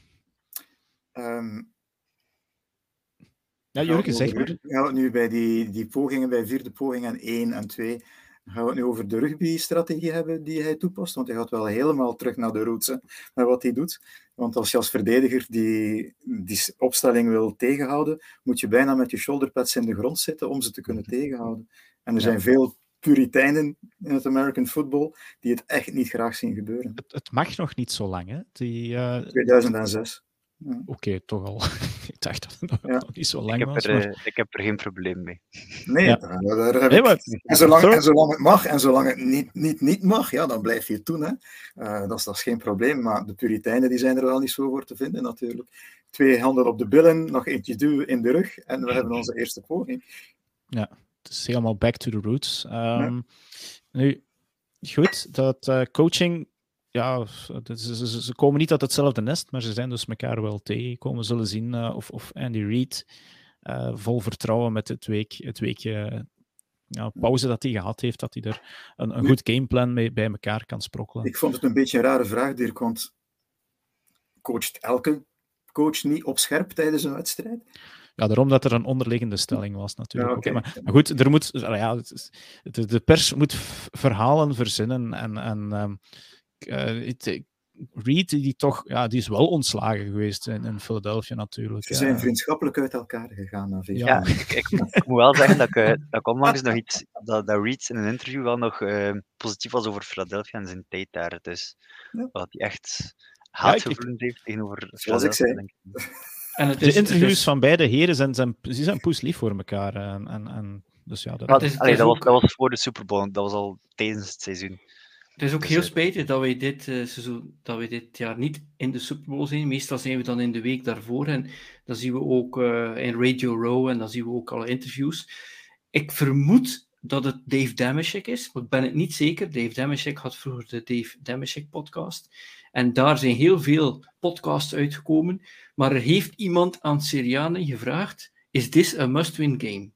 ja. Um, ja, Jurgen, zeg maar. Gaan we nu bij die, die pogingen, bij vierde pogingen 1 en 2, gaan we het nu over de rugby-strategie hebben die hij toepast? Want hij gaat wel helemaal terug naar de roots, hè, naar wat hij doet. Want als je als verdediger die, die opstelling wil tegenhouden, moet je bijna met je shoulderpads in de grond zitten om ze te kunnen *laughs* tegenhouden. En er zijn veel puriteinen in het American football die het echt niet graag zien gebeuren. Het, het mag nog niet zo lang, hè? Die, uh... 2006. Ja. Oké, okay, toch al. *laughs* ik dacht dat het nog, ja. nog niet zo lang ik was. Er, maar... Ik heb er geen probleem mee. Nee, ja. daar heb nee, maar... en, zolang, en zolang het mag en zolang het niet, niet, niet mag, ja, dan blijf je het doen. Hè. Uh, dat, is, dat is geen probleem, maar de puriteinen die zijn er wel niet zo voor te vinden natuurlijk. Twee handen op de billen, nog eentje duwen in de rug en we hebben onze eerste poging. Ja, is helemaal back to the roots. Um, nu, goed, dat uh, coaching, ja, ze, ze, komen niet uit hetzelfde nest, maar ze zijn dus elkaar wel tegengekomen. We zullen zien uh, of, of Andy Reid uh, vol vertrouwen met het, week, het weekje ja, pauze dat hij gehad heeft, dat hij er een, een goed gameplan mee bij elkaar kan sprokkelen. Ik vond het een beetje een rare vraag, Dirk, want coacht elke coach niet op scherp tijdens een wedstrijd? Ja, daarom dat er een onderliggende stelling was natuurlijk. Ja, okay. maar, maar, goed, er moet, ja, de, de pers moet verhalen verzinnen. En, en um, uh, het, Reed, die toch, ja, die is wel ontslagen geweest in, in Philadelphia natuurlijk. Ze zijn vriendschappelijk uit elkaar gegaan. Na ja, ja ik, ik, ik, moet wel zeggen dat ik, uh, dat ik onlangs nog iets, dat, dat Reed in een interview wel nog uh, positief was over Philadelphia en zijn tijd daar. Dus ja. dat hij echt haatgevoelens ja, heeft tegenover Philadelphia. Denk ik. En het is, de interviews is... van beide heren zijn, zijn, ze zijn poeslief voor elkaar. En, en, en, dus ja, dat, is, Allee, dat, ook... was, dat was voor de Super Bowl, dat was al tijdens het seizoen. Het is ook dus, heel spijtig dat wij dit uh, seizoen, dat wij dit jaar niet in de Super Bowl zijn. Meestal zijn we dan in de week daarvoor en dan zien we ook uh, in Radio Row en dan zien we ook alle interviews. Ik vermoed dat het Dave Dameshek is, maar ik ben het niet zeker. Dave Dameshek had vroeger de Dave Dameshek podcast. En daar zijn heel veel podcasts uitgekomen. Maar er heeft iemand aan Siriane gevraagd: Is this a must-win game?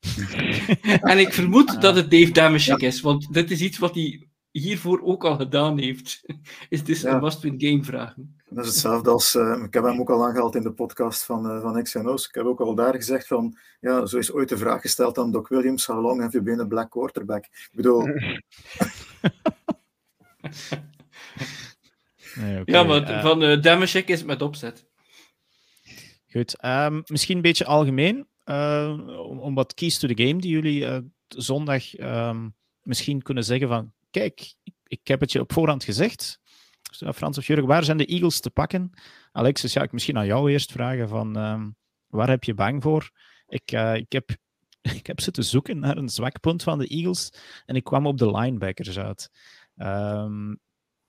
*laughs* en ik vermoed dat het Dave Dameshek ja. is, want dit is iets wat hij hiervoor ook al gedaan heeft. *laughs* is ja. a must-win game vragen? Dat is hetzelfde als, uh, ik heb hem ook al aangehaald in de podcast van, uh, van XNO's. Ik heb ook al daar gezegd van, ja, zo is ooit de vraag gesteld aan Doc Williams, how long have you been a black quarterback? Ik bedoel... *laughs* Nee, okay. Ja, maar uh, van uh, Damashek is het met opzet. Goed, um, misschien een beetje algemeen, uh, om, om, wat keys to the game die jullie zondag um, misschien kunnen zeggen van, kijk, ik, ik, heb het je op voorhand gezegd, Frans of Jurgen, waar zijn de Eagles te pakken? Alexis, ja, ik misschien aan jou eerst vragen van ehm, waar heb je bang voor? Ik, uh, ik, heb, *laughs* ik heb zitten zoeken naar een zwak punt van de Eagles en ik kwam op de linebackers uit. Um,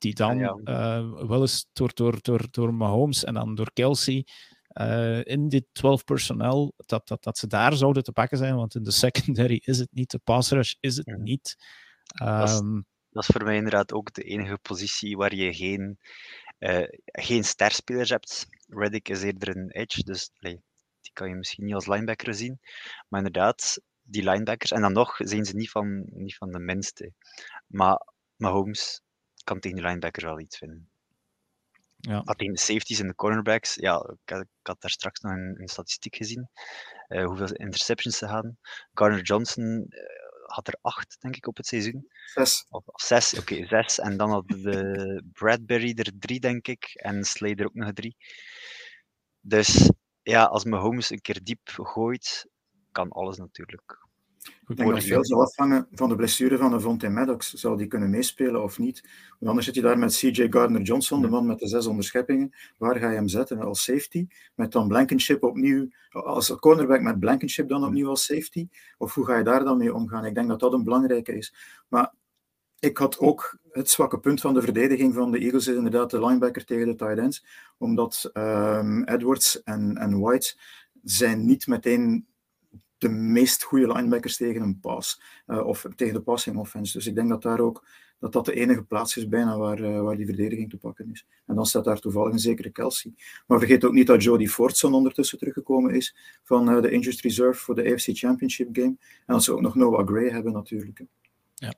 die dan ja, ja. Uh, wel eens door, door, door, door Mahomes en dan door Kelsey uh, in dit 12 personnel, dat, dat, dat ze daar zouden te pakken zijn, want in de secondary is het niet, de pass rush is het ja. niet. Um, dat, is, dat, is, voor mij inderdaad ook de enige positie waar je geen, uh, geen sterspelers hebt. Reddick is eerder een edge, dus die kan je misschien niet als linebacker zien. Maar inderdaad, die linebackers, en dan nog zijn ze niet van, niet van de minste. Maar Mahomes kan tegen die linebackers wel iets vinden. Ja. Alleen de safeties en de cornerbacks, ja, ik had, ik had daar straks nog een, een statistiek gezien, uh, hoeveel interceptions ze hadden. Garner Johnson uh, had er acht, denk ik, op het seizoen. Zes. Of, of zes, oké, okay, zes. En dan had de *laughs* Bradbury er drie, denk ik, en Slay er ook nog drie. Dus ja, als Mahomes een keer diep gooit, kan alles natuurlijk. Ik denk dat veel zal afhangen van de blessure van Devontae Maddox. Zal die kunnen meespelen of niet? Want anders zit je daar met CJ Gardner-Johnson, de man met de zes onderscheppingen. Waar ga je hem zetten als safety? Met dan Blankenship opnieuw, als cornerback met Blankenship dan opnieuw als safety? Of hoe ga je daar dan mee omgaan? Ik denk dat dat een belangrijke is. Maar ik had ook het zwakke punt van de verdediging van de Eagles is inderdaad de linebacker tegen de tight ends. Omdat um, Edwards en, en White zijn niet meteen de meest goede linebackers tegen een pass. Uh, of tegen de passing offense. Dus ik denk dat daar ook dat dat de enige plaats is bijna waar, uh, waar die verdediging te pakken is. En dan staat daar toevallig een zekere Kelsey. Maar vergeet ook niet dat Jody Fortson ondertussen teruggekomen is van uh, de Injured Reserve voor de AFC Championship game. En dat ze ook nog Noah Gray hebben natuurlijk. Ja.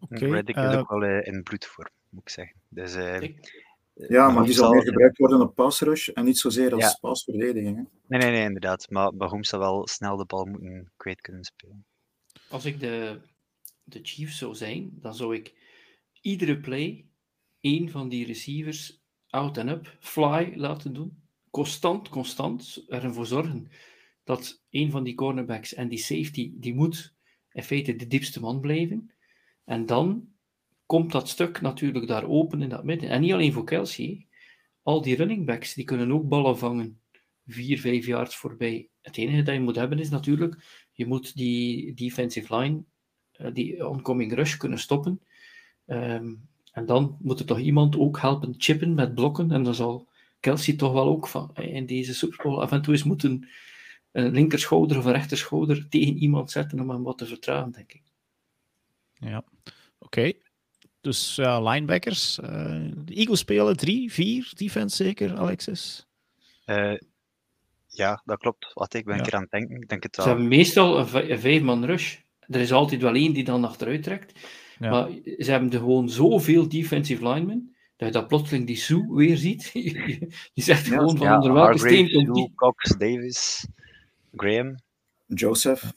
Oké. Okay, Reddick is ook wel in bloedvorm, moet ik zeggen. Dus, ja, maar die zal meer gebruikt worden op pass rush en niet zozeer als ja. passverdediging. Hè? Nee, nee, nee, inderdaad. Maar Mahomes zal wel snel de bal moeten kwijt kunnen spelen. Als ik de, de Chiefs zou zijn, dan zou ik iedere play één van die receivers out and up, fly laten doen. Constant, constant ervoor zorgen dat een van die cornerbacks en die safety, die moet in feite de diepste man blijven. En dan komt dat stuk natuurlijk daar open in dat midden. En niet alleen voor Kelsey. Al die running backs die kunnen ook ballen vangen. Vier, vijf yards voorbij. Het enige dat je moet hebben is natuurlijk, je moet die defensive line, uh, die oncoming rush kunnen stoppen. Um, en dan moet er toch iemand ook helpen chippen met blokken. En dan zal Kelsey toch wel ook van, in deze Super Bowl af en toe eens moeten een linkerschouder of een rechterschouder tegen iemand zetten om hem wat te vertragen, denk ik. Ja, oké. Dus ja, linebackers. Uh, de Eagles spelen drie, vier defense zeker, Alexis? Uh, ja, dat klopt. Wat ik ben ja. een keer aan het denken. Ik denk het wel. Ze hebben meestal een, een vijf-man rush. Er is altijd wel één die dan achteruit trekt. Ja. Maar ze hebben er gewoon zoveel defensive linemen dat je dat plotseling die Sue weer ziet. *laughs* je zegt ja, gewoon van ja, onder welke steen komt die. Cox, Davis, Graham. Joseph.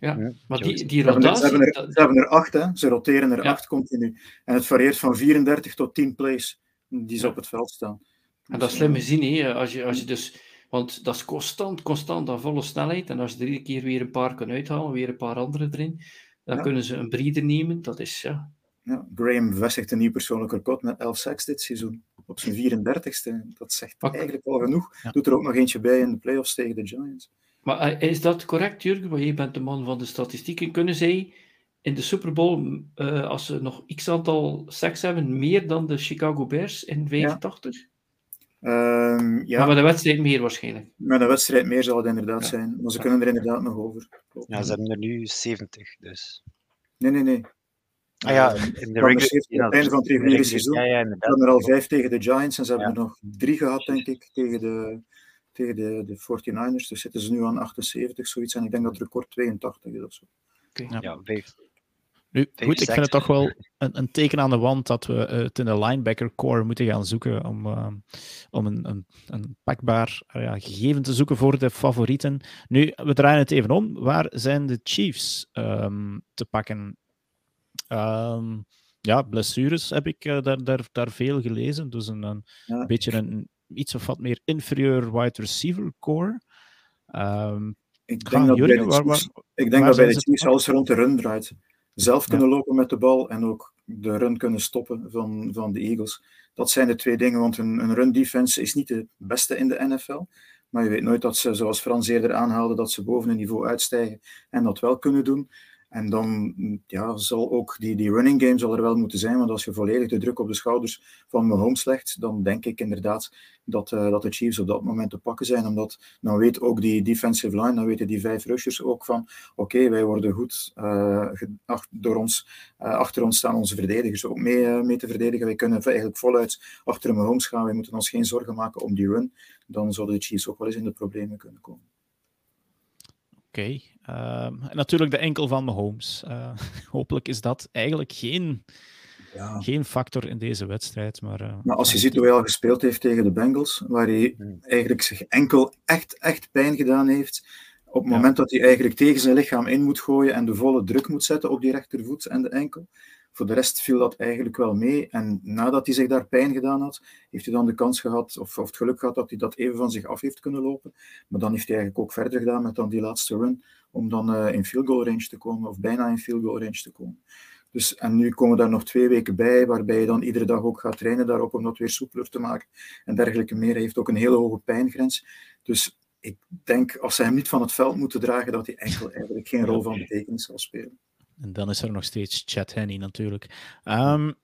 Ja, maar die, die Ze hebben, er, ze, rotatie... hebben er, ze hebben er acht, hè. ze roteren er Ja. acht continu. En het varieert van 34 tot 10 plays die ze Ja. op het veld staan. En dat is slim gezien, hè. Als je, als je dus... Want dat is constant, constant aan volle snelheid. En als je er iedere keer weer een paar kan uithalen, weer een paar andere erin, dan Ja. kunnen ze een breeder nemen. Dat is, ja... Ja, Graham bevestigt een nieuw persoonlijk record met 11 sacks dit seizoen. Op zijn 34ste. Dat zegt Pak. eigenlijk al genoeg. Ja. Doet er ook nog eentje bij in de playoffs tegen de Giants. Maar eh, is dat correct, Jurgen? Want jij bent de man van de statistieken. Kunnen zij in de Super Bowl, eh, als ze nog x aantal sacks hebben, meer dan de Chicago Bears in 85? Ehm, ja, Maar met de wedstrijd meer waarschijnlijk. met een wedstrijd meer zal het inderdaad Ja. zijn. Maar ze Ja. kunnen er inderdaad nog over. Klopt. Ja, ze hebben er nu 70, dus. Nee, nee, nee. Ah ja, Ehm, in de de regular 70 aan het einde van het in de reguliere seizoen. Ja, ja, Ze inderdaad. hebben er al vijf tegen de Giants en ze hebben Ja. er nog drie gehad, denk ik, tegen de, tegen de, de 49ers. Dus zitten ze nu aan 78, zoiets. En ik denk dat het record 82 is of zo. Ja, vijf. Nu, goed, ik vind het toch wel een, een teken aan de wand dat we eh, het in de linebacker core moeten gaan zoeken om, eh, om een, een, een pakbaar eh, ja, gegeven te zoeken voor de favorieten. Nu, we draaien het even om. Waar zijn de Chiefs ehm, te pakken? Ehm, ja, blessures heb ik eh, daar, daar, daar veel gelezen. Dus een, een Ja. beetje een iets of wat meer inferieur wide receiver core. Ehm, Ik denk dat bij de waar- Chiefs, waar- ik denk dat bij de Chiefs alles rond de run draait. Zelf kunnen lopen met de bal en ook de run kunnen stoppen van, van de Eagles. Dat zijn de twee dingen, want een, een run defense is niet de beste in de NFL. Maar je weet nooit dat ze, zoals Frans eerder aanhaalde, dat ze boven een niveau uitstijgen en dat wel kunnen doen. En dan ja, zal ook die, die running game zal er wel moeten zijn, want als je volledig de druk op de schouders van Mahomes legt, dan denk ik inderdaad dat, uh, dat de Chiefs op dat moment te pakken zijn, omdat dan weet ook die defensive line, dan weten die vijf rushers ook van oké, wij worden goed uh, door ons, uh, achter ons staan onze verdedigers ook mee, mee te verdedigen. Wij kunnen eigenlijk voluit achter Mahomes gaan, wij moeten ons geen zorgen maken om die run. Dan zouden de Chiefs ook wel eens in de problemen kunnen komen. Oké. Um, en natuurlijk de enkel van Mahomes. Uh, *laughs* hopelijk is dat eigenlijk geen, ja. geen factor in deze wedstrijd. Maar, uh, maar als je ziet hoe hij al gespeeld heeft tegen de Bengals, waar hij eigenlijk zich enkel echt, echt pijn gedaan heeft, op het moment ja. dat hij eigenlijk tegen zijn lichaam in moet gooien en de volle druk moet zetten op die rechtervoet en de enkel, voor de rest viel dat eigenlijk wel mee. En nadat hij zich daar pijn gedaan had, heeft hij dan de kans gehad, of, of het geluk gehad, dat hij dat even van zich af heeft kunnen lopen. Maar dan heeft hij eigenlijk ook verder gedaan met dan die laatste run, om dan uh, in field goal range te komen, of bijna in field goal range te komen. Dus, en nu komen daar nog twee weken bij, waarbij je dan iedere dag ook gaat trainen daarop om dat weer soepeler te maken en dergelijke meer. Hij heeft ook een hele hoge pijngrens. Dus ik denk, als ze hem niet van het veld moeten dragen, dat hij enkel eigenlijk geen rol van betekenis zal spelen. En dan is er nog steeds Chad Henney natuurlijk. Um,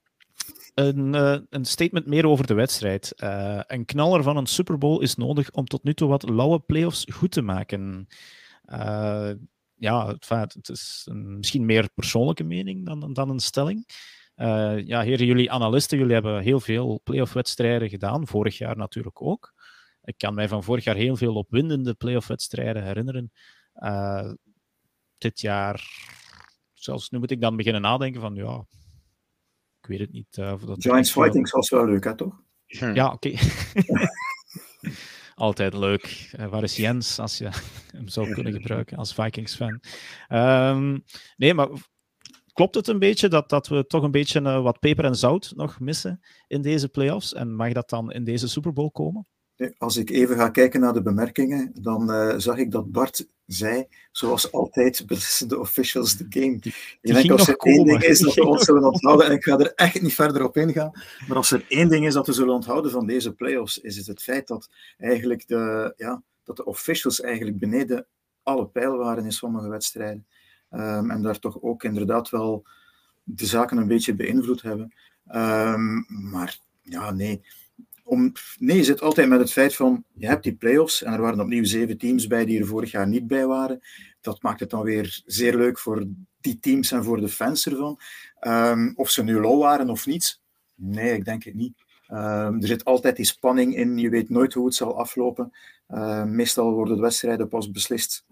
een, uh, een, statement meer over de wedstrijd. Uh, een knaller van een Super Bowl is nodig om tot nu toe wat lauwe playoffs goed te maken. Uh, ja, het, het is een, misschien meer persoonlijke mening dan, dan een stelling. ja, heren, jullie analisten, jullie hebben heel veel playoff-wedstrijden gedaan. Vorig jaar natuurlijk ook. Ik kan mij van vorig jaar heel veel opwindende playoff-wedstrijden herinneren. dit jaar zelfs nu moet ik dan beginnen nadenken van, ja, ik weet het niet. Uh, dat Giants Fighting was wel leuk, hè, toch? Ja, oké. Okay. *laughs* Altijd leuk. Uh, waar is Jens, als je *laughs* hem zou kunnen gebruiken als Vikings-fan? Um, nee, maar klopt het een beetje dat, dat we toch een beetje uh, wat peper en zout nog missen in deze playoffs? En mag dat dan in deze Super Bowl komen? Als ik even ga kijken naar de bemerkingen, dan uh, zag ik dat Bart zei, zoals altijd *laughs* beslissen de officials de game. Die, ik denk als er één ding is dat we ons zullen *laughs* onthouden, en ik ga er echt niet verder op ingaan, maar als er één ding is dat we zullen onthouden van deze playoffs, is het het feit dat eigenlijk de, ja, dat de officials eigenlijk beneden alle pijl waren in sommige wedstrijden. Um, en daar toch ook inderdaad wel de zaken een beetje beïnvloed hebben. Um, maar ja, nee om, nee, je zit altijd met het feit van, je hebt die play-offs en er waren opnieuw zeven teams bij die er vorig jaar niet bij waren. Dat maakt het dan weer zeer leuk voor die teams en voor de fans ervan. Um, of ze nu low waren of niet, nee, ik denk het niet. Um, er zit altijd die spanning in, je weet nooit hoe het zal aflopen. Uh, meestal worden de wedstrijden pas beslist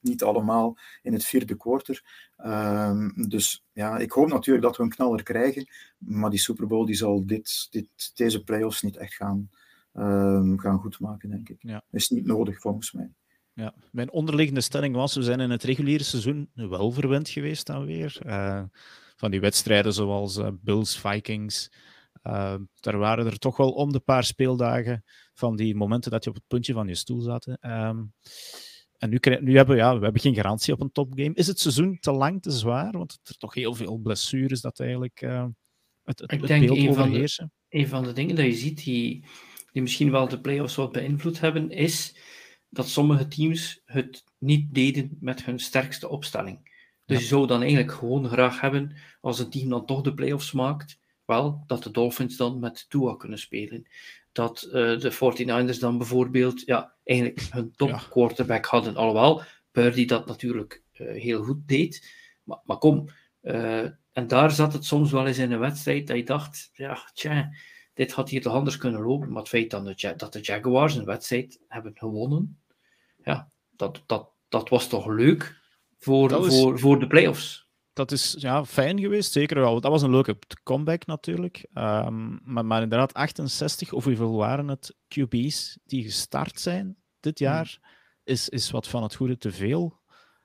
niet allemaal in het vierde quarter. Um, dus ja, ik hoop natuurlijk dat we een knaller krijgen, maar die Super Bowl die zal dit, dit, deze playoffs niet echt gaan, um, gaan goedmaken, denk ik. Ja. Is niet nodig volgens mij. Ja, mijn onderliggende stelling was, we zijn in het reguliere seizoen wel verwend geweest dan weer. Uh, van die wedstrijden zoals uh, Bills, Vikings. Uh, daar waren er toch wel om de paar speeldagen van die momenten dat je op het puntje van je stoel zat. Um, en nu, nu hebben we, ja, we hebben geen garantie op een topgame. Is het seizoen te lang, te zwaar? Want er toch heel veel blessures dat eigenlijk uh, het, het, Ik denk beeld een overheersen. Van de, een van de dingen dat je ziet die, die misschien wel de playoffs wat beïnvloed hebben, is dat sommige teams het niet deden met hun sterkste opstelling. Dus ja. je zou dan eigenlijk gewoon graag hebben, als een team dan toch de playoffs maakt, wel, dat de Dolphins dan met Tua kunnen spelen dat uh, de 49ers dan bijvoorbeeld ja, eigenlijk hun top ja. quarterback hadden. Alhoewel Purdy dat natuurlijk uh, heel goed deed. Maar, maar kom, uh, en daar zat het soms wel eens in een wedstrijd dat je dacht, ja, tja, dit had hier toch anders kunnen lopen. Maar het feit dat de, dat de Jaguars een wedstrijd hebben gewonnen, ja, dat, dat, dat was toch leuk voor, voor, voor de playoffs dat is ja, fijn geweest, zeker wel. Dat was een leuke comeback natuurlijk. Um, maar, maar inderdaad, 68 of hoeveel waren het QB's die gestart zijn dit hmm. jaar, is, is wat van het goede te veel.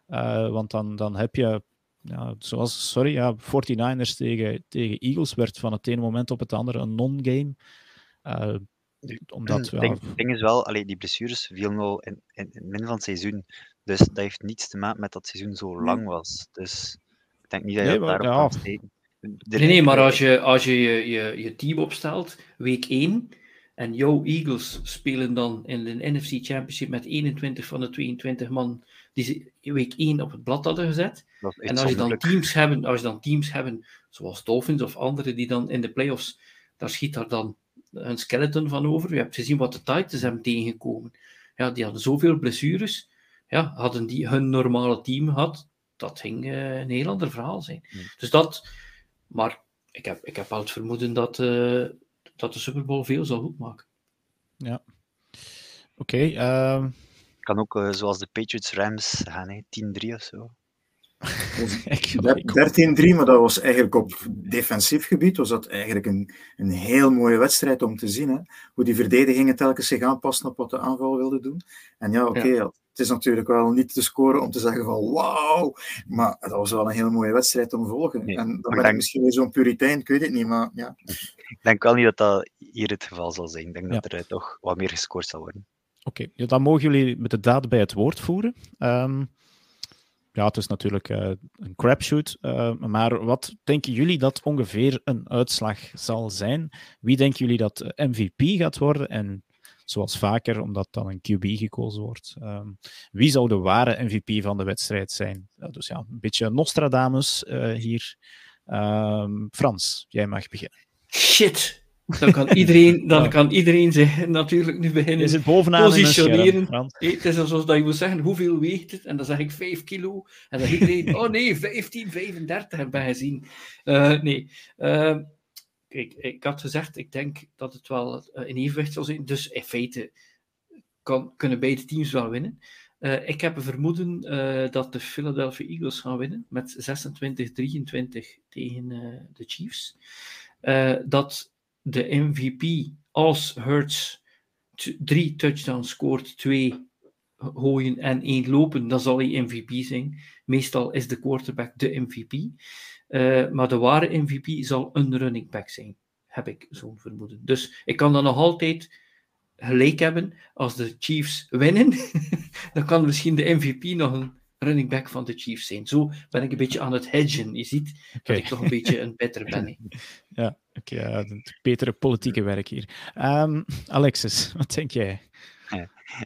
Uh, want dan, dan heb je, ja, zoals, sorry, ja, 49ers tegen, tegen Eagles werd van het ene moment op het andere een non-game. Uh, omdat, ja, het ding, is wel, allee, die blessures vielen al in, in, in het midden van het seizoen. Dus dat heeft niets te maken met dat het seizoen zo lang was. Dus denk niet dat je nee, dat daarop ja. kan steken. de- Nee, nee, maar als je als je, je, je, je team opstelt, week 1, en jouw Eagles spelen dan in de NFC Championship met 21 van de 22 man die ze week 1 op het blad hadden gezet. En als je dan teams hebben, als je dan teams hebben, zoals Dolphins of anderen, die dan in de playoffs, daar schiet daar dan een skeleton van over. Je hebt gezien wat de Titans hebben tegengekomen. Ja, die hadden zoveel blessures. Ja, hadden die hun normale team gehad, dat ging eh, een heel ander verhaal zijn. Dus dat, maar ik heb, ik heb wel het vermoeden dat, eh, dat de Super Bowl veel zal goedmaken. Oké, ehm, kan ook eh, zoals de Patriots Rams gaan, hè, 10-3 of zo. *laughs* ik, Der- ik- 13-3, maar dat was eigenlijk op defensief gebied was dat eigenlijk een, een heel mooie wedstrijd om te zien. Hè? Hoe die verdedigingen telkens zich aanpassen op wat de aanval wilde doen. En ja, oké, Ja. ja, het is natuurlijk wel niet te scoren om te zeggen van wauw, maar dat was wel een heel mooie wedstrijd om te volgen. Nee, en dan ben ik misschien weer zo'n puritein, ik weet het niet, maar ja. Ik denk wel niet dat dat hier het geval zal zijn. Ik denk Ja. dat er eh, toch wat meer gescoord zal worden. Oké, ja, dan mogen jullie met de daad bij het woord voeren. Ehm, ja, het is natuurlijk eh, een crapshoot, eh, maar wat denken jullie dat ongeveer een uitslag zal zijn? Wie denken jullie dat MVP gaat worden? En zoals vaker, omdat dan een QB gekozen wordt, ehm, wie zou de ware MVP van de wedstrijd zijn? Ja, dus ja, een beetje Nostradamus eh, hier. Ehm, Frans, jij mag beginnen. Shit! *laughs* Dan kan iedereen, dan Ja. kan iedereen zich natuurlijk nu beginnen. Je zit bovenaan Positioneren. Het is alsof dat je moet zeggen, hoeveel weegt het? En dan zeg ik 5 kilo. En dan iedereen, *laughs* oh nee, 15, 35 heb ik gezien. Eh, nee. Kijk, ik had gezegd, ik denk dat het wel eh, in evenwicht zal zijn. Dus in feite kan, kunnen beide teams wel winnen. Eh, ik heb een vermoeden eh, dat de Philadelphia Eagles gaan winnen met 26-23 tegen de Chiefs. Dat de MVP, als Hurts drie touchdowns scoort, twee gooien en één lopen, dan zal hij MVP zijn. Meestal is de quarterback de MVP. Eh, maar de ware MVP zal een running back zijn, heb ik zo'n vermoeden. Dus ik kan dan nog altijd gelijk hebben als de Chiefs winnen. *laughs* dan kan misschien de MVP nog een running back van de Chiefs zijn. Zo ben ik een beetje aan het hedgen. Je ziet dat ik toch een beetje een better *laughs* ben. Ja, oké, ja, het betere politieke werk hier. Ehm, Alexis, wat denk jij?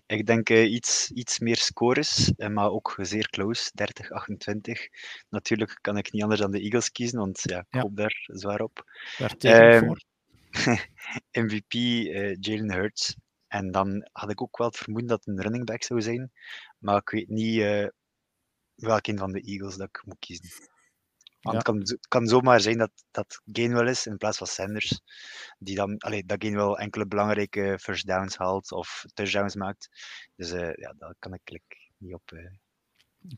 Ik denk eh, iets, iets meer scores, eh, maar ook zeer close, 30-28. Natuurlijk kan ik niet anders dan de Eagles kiezen, want ja, ik Ja. hoop daar zwaar op. Daar Ehm, voor. *laughs* MVP eh, Jalen Hurts. En dan had ik ook wel het vermoeden dat het een running back zou zijn, maar ik weet niet eh welk een van de Eagles dat ik moet kiezen. Want Ja. het, kan, kan zomaar zijn dat, dat Gainwell is in plaats van Sanders, die dan, allee, dat Gainwell enkele belangrijke first downs haalt of touchdowns maakt. Dus eh, ja, daar kan ik like, niet op. eh.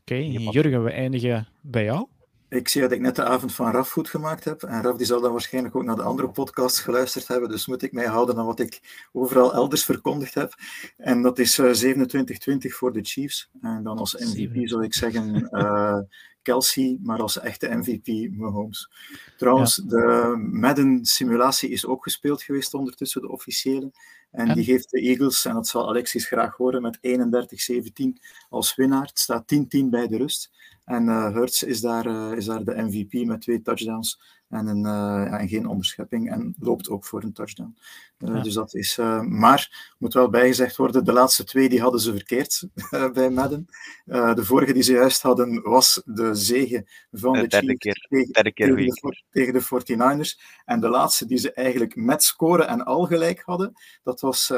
Oké. Jurgen, we eindigen bij jou. Ik zie dat ik net de avond van Raf goed gemaakt heb. En Raf die zal dan waarschijnlijk ook naar de andere podcasts geluisterd hebben. Dus moet ik mij houden aan wat ik overal elders verkondigd heb. En dat is eh 27-20 voor de Chiefs. En dan als MVP zou ik zeggen eh, Kelsey, maar als echte MVP Mahomes. Trouwens, de Madden-simulatie is ook gespeeld geweest ondertussen, de officiële. En die geeft de Eagles, en dat zal Alexis graag horen, met 31-17 als winnaar. Het staat 10-10 bij de rust. En eh Hurts is daar, eh, is daar de MVP met twee touchdowns en, een, eh, en geen onderschepping. En loopt ook voor een touchdown. Eh, Ja. Dus dat is. eh, maar moet wel bijgezegd worden, de laatste twee die hadden ze verkeerd *laughs* bij Madden. De vorige die ze juist hadden was de zege van De Chiefs keer- tegen, Derde keer tegen, de, tegen de 49ers. En de laatste die ze eigenlijk met scoren en al gelijk hadden, dat was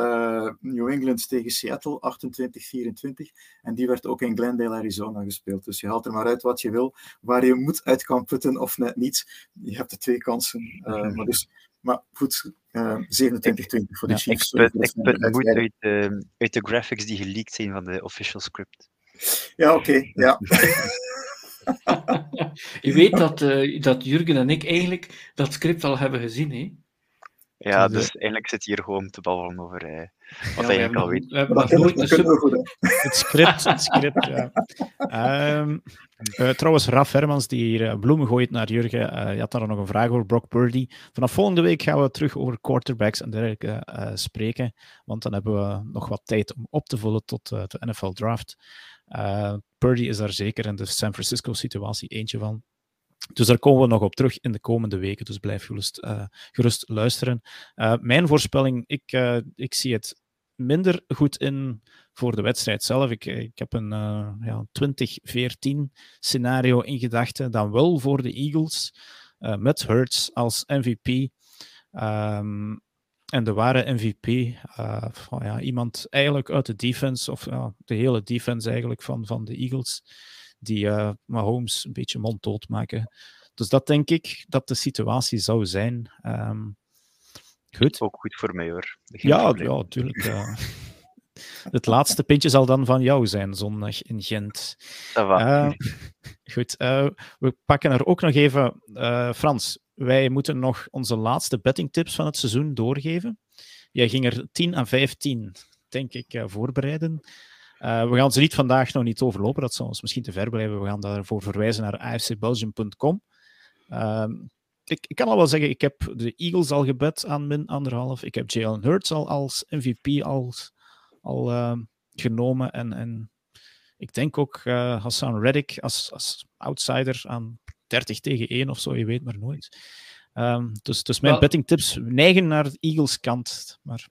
New England tegen Seattle, 28-24. En die werd ook in Glendale, Arizona gespeeld. Dus je haalt er maar uit wat je wil. Waar je moet uit kan putten of net niet. Je hebt de twee kansen. Eh, maar, dus, maar goed, eh 27-20 voor de Ja, Chiefs. Ik put, ik moed uit, eh, uit de graphics die geleakt zijn van de official script. Ja, oké. ja. *laughs* Je weet dat, eh, dat Jurgen en ik eigenlijk dat script al hebben gezien. Hè? Ja, Dus, dus eigenlijk zit hier gewoon te babbelen over eh, wat Ja, hij we eigenlijk hebben al weet. We hebben dat nooit goed. *laughs* Het script, het script, ja. Ehm, eh, trouwens, Raf Hermans, die hier eh, bloemen gooit naar Jurgen, eh, je had daar nog een vraag over Brock Purdy. Vanaf volgende week gaan we terug over quarterbacks en dergelijke eh, spreken, want dan hebben we nog wat tijd om op te vullen tot eh, de NFL-draft. Purdy is daar zeker in de San Francisco-situatie eentje van. Dus daar komen we nog op terug in de komende weken. Dus blijf gerust, uh, gerust luisteren. Uh, mijn voorspelling, ik, uh, ik zie het minder goed in voor de wedstrijd zelf. Ik, ik heb een ja, 2014 scenario in gedachten, dan wel voor de Eagles, met Hurts als MVP. Um, en de ware MVP, van, ja, iemand eigenlijk uit de defense, of de hele defense eigenlijk van, van de Eagles die uh, Mahomes een beetje monddood maken. Dus dat denk ik dat de situatie zou zijn. Um, goed. Ook goed voor mij hoor. ja, ja, natuurlijk. Uh, *laughs* het laatste pintje zal dan van jou zijn, zondag in Gent. Uh, goed, we pakken er ook nog even, Frans, wij moeten nog onze laatste bettingtips van het seizoen doorgeven. Jij ging er 10 aan 15, denk ik, voorbereiden. Uh, we gaan ze niet vandaag nog niet overlopen, dat zou ons misschien te ver blijven. We gaan daarvoor verwijzen naar afcbelgium.com. Uh, ehm, ik, ik, kan al wel zeggen, ik heb de Eagles al gebed aan min anderhalf. Ik heb Jalen Hurts al als MVP als, al uh, genomen. En, en ik denk ook uh, Hassan Reddick als, als outsider aan 30 tegen 1 of zo, je weet maar nooit. Um, dus, dus mijn well, bettingtips neigen naar de Eagles kant. Maar...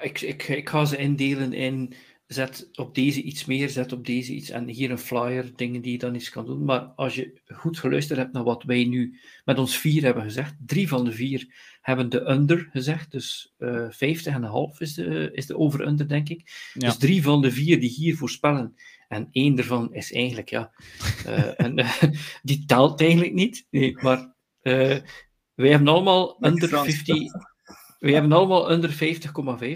Ik, ik, ik ga ze indelen in zet op deze iets meer, zet op deze iets. En hier een flyer, dingen die je dan iets kan doen. Maar als je goed geluisterd hebt naar wat wij nu met ons vier hebben gezegd, drie van de vier hebben de under gezegd. Dus uh, 50,5 is de, is de over-under, denk ik. Ja. Dus drie van de vier die hier voorspellen. En één daarvan is eigenlijk, ja, uh, *laughs* en, uh, die telt eigenlijk niet. Nee, maar wij hebben allemaal under 50. We hebben allemaal onder 50,5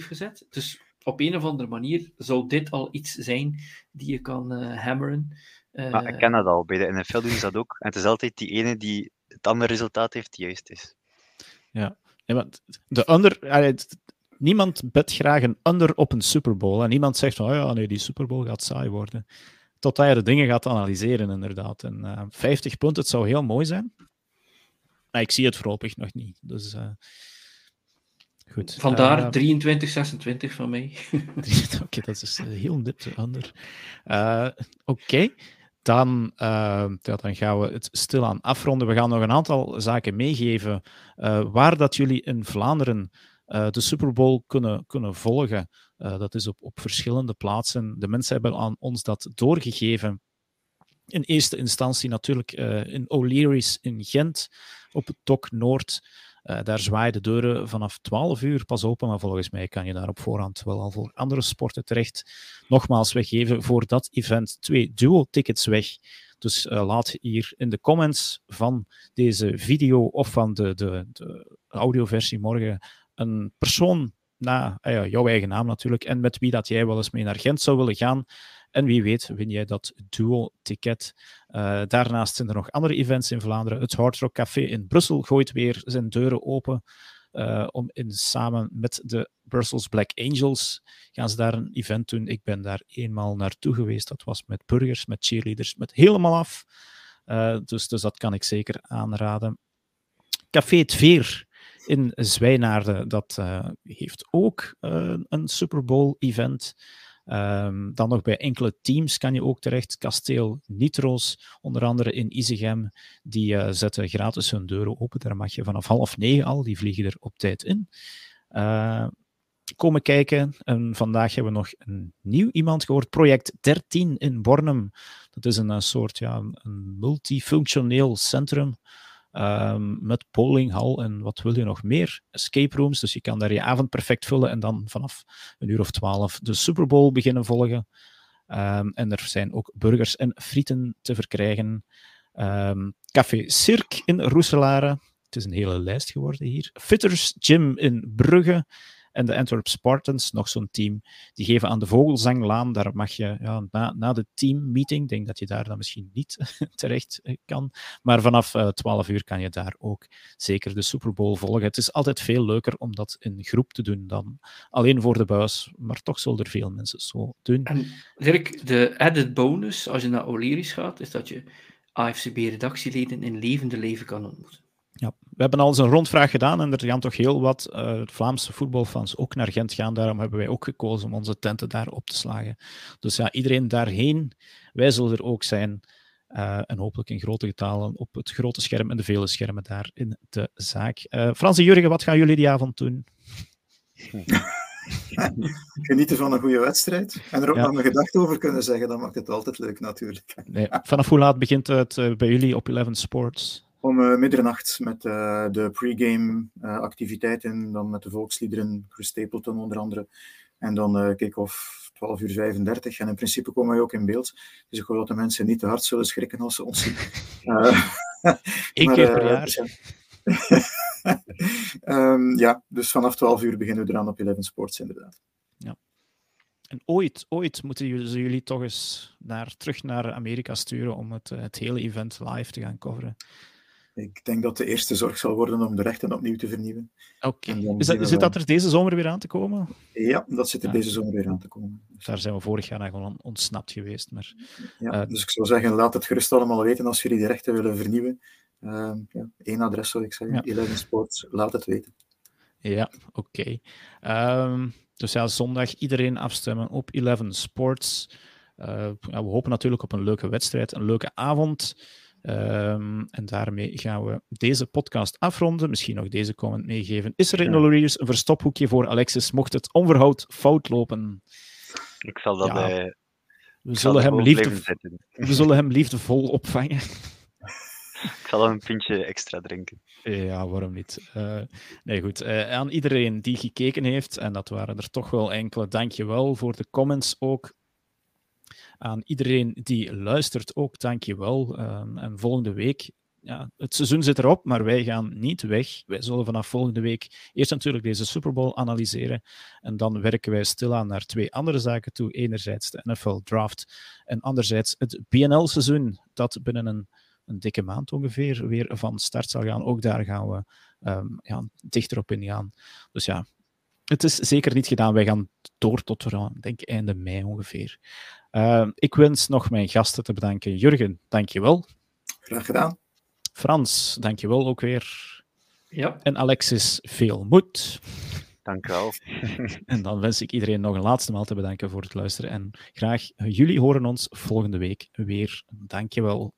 gezet. Dus op een of andere manier zou dit al iets zijn die je kan uh, hammeren. Uh, maar ik ken dat al. Bij de NFL doen ze dat ook. En het is altijd die ene die het andere resultaat heeft die juist is. Ja, maar de under... niemand bet graag een under op een Super Bowl. En niemand zegt van, oh ja, nee, die Super Bowl gaat saai worden. Totdat je de dingen gaat analyseren, inderdaad. En uh, 50 punten, het zou heel mooi zijn. Maar ik zie het voorlopig nog niet. Dus... Goed. Vandaar uh, 23, 26 van mij. *laughs* Oké, okay, dat is heel nipte ander. Uh, Oké, okay. dan, uh, ja, dan gaan we het stilaan afronden. We gaan nog een aantal zaken meegeven waar dat jullie in Vlaanderen de Super Bowl kunnen, kunnen volgen. dat is op, op verschillende plaatsen. De mensen hebben aan ons dat doorgegeven. In eerste instantie natuurlijk in O'Leary's in Gent, op het Tok Noord. Uh, daar zwaaien de deuren vanaf 12 uur pas open, maar volgens mij kan je daar op voorhand wel al voor andere sporten terecht. Nogmaals, we geven voor dat event twee duo-tickets weg. Dus uh, laat hier in de comments van deze video of van de, de, de audioversie morgen een persoon na uh, jouw eigen naam natuurlijk en met wie dat jij wel eens mee naar Gent zou willen gaan. En wie weet win jij dat duo-ticket. Uh, daarnaast zijn er nog andere events in Vlaanderen. Het Hard Rock Café in Brussel gooit weer zijn deuren open. Uh, om in, samen met de Brussels Black Angels gaan ze daar een event doen. Ik ben daar eenmaal naartoe geweest. Dat was met burgers, met cheerleaders, met helemaal af. Uh, dus, dus dat kan ik zeker aanraden. Café het Veer in Zwijnaarden, dat heeft ook een Super Bowl event. Um, dan nog bij enkele teams kan je ook terecht. Kasteel Nitro's, onder andere in Isegem, die uh, zetten gratis hun deuren open. Daar mag je vanaf half negen al, die vliegen er op tijd in. Uh, komen kijken. En vandaag hebben we nog een nieuw iemand gehoord. Project 13 in Bornem. Dat is een, een soort ja, een multifunctioneel centrum Um, met bowlinghal en wat wil je nog meer? Escape rooms, dus je kan daar je avond perfect vullen en dan vanaf een uur of twaalf de Super Bowl beginnen volgen. Um, en er zijn ook burgers en frieten te verkrijgen. Um, Café Cirque in Roeselare. Het is een hele lijst geworden hier. Fitters Gym in Brugge en de Antwerp Spartans, nog zo'n team, die geven aan de Vogelzanglaan. Daar mag je ja, na, na de teammeeting, denk dat je daar dan misschien niet *laughs* terecht eh, kan, maar vanaf uh, eh, 12 uur kan je daar ook zeker de Super Bowl volgen. Het is altijd veel leuker om dat in groep te doen dan alleen voor de buis, maar toch zullen er veel mensen zo doen. En Dirk, de added bonus als je naar O'Leary's gaat, is dat je AFCB-redactieleden in levende leven kan ontmoeten. Ja, we hebben al eens een rondvraag gedaan en er gaan toch heel wat uh, Vlaamse voetbalfans ook naar Gent gaan. Daarom hebben wij ook gekozen om onze tenten daar op te slagen. Dus ja, iedereen daarheen. Wij zullen er ook zijn. Uh, en hopelijk in grote getalen op het grote scherm en de vele schermen daar in de zaak. Uh, Frans en Jurgen, wat gaan jullie die avond doen? *laughs* Genieten van een goede wedstrijd. En er ook ja. nog een gedachte over kunnen zeggen, dan maakt het altijd leuk natuurlijk. Nee, vanaf hoe laat begint het bij jullie op Eleven Sports? Om uh, middernacht met uh, de pre-game activiteiten, dan met de volksliederen, Chris Stapleton onder andere. En dan kick-off 12 uur 35. En in principe komen wij ook in beeld. Dus ik hoop dat de mensen niet te hard zullen schrikken als ze ons zien. *laughs* Eén keer per jaar. um, *laughs* ja, dus vanaf 12 uur beginnen we eraan op Eleven Sports, inderdaad. Ja. En ooit, ooit moeten jullie toch eens naar, terug naar Amerika sturen om het, het hele event live te gaan coveren. Ik denk dat de eerste zorg zal worden om de rechten opnieuw te vernieuwen. Oké. Okay. Zit dat er deze zomer weer aan te komen? Ja, dat zit er ja. deze zomer weer aan te komen. Daar zijn we vorig jaar gewoon ontsnapt geweest. Maar, ja, uh, dus ik zou zeggen, laat het gerust allemaal weten als jullie de rechten willen vernieuwen. Uh, ja, één adres zou ik zeggen, ja. Eleven Sports, laat het weten. Ja, oké. Okay. Um, dus ja, zondag iedereen afstemmen op Eleven Sports. Uh, ja, we hopen natuurlijk op een leuke wedstrijd, een leuke avond. Um, en daarmee gaan we deze podcast afronden. Misschien nog deze comment meegeven. Is er in de een verstophoekje voor Alexis, mocht het onverhoud fout lopen? Ik zal dat ja. We zullen, hem liefde... we zullen hem liefdevol opvangen. Ik zal een pintje extra drinken. Ja, waarom niet? Uh, nee, goed. Uh, aan iedereen die gekeken heeft, en dat waren er toch wel enkele, dank je wel voor de comments ook. Aan iedereen die luistert ook, dank je wel. Um, en volgende week, ja, het seizoen zit erop, maar wij gaan niet weg. Wij zullen vanaf volgende week eerst natuurlijk deze Super Bowl analyseren. En dan werken wij stilaan naar twee andere zaken toe. Enerzijds de NFL Draft en anderzijds het BNL-seizoen, dat binnen een een dikke maand ongeveer weer van start zal gaan. Ook daar gaan we um, ja, dichter op ingaan. Dus ja, het is zeker niet gedaan. Wij gaan door tot denk einde mei ongeveer. Uh, ik wens nog mijn gasten te bedanken. Jurgen, dankjewel. Graag gedaan. Frans, dankjewel ook weer. Ja. En Alexis, veel moed. Dank u wel. *laughs* en dan wens ik iedereen nog een laatste maal te bedanken voor het luisteren. En graag jullie horen ons volgende week weer. Dankjewel.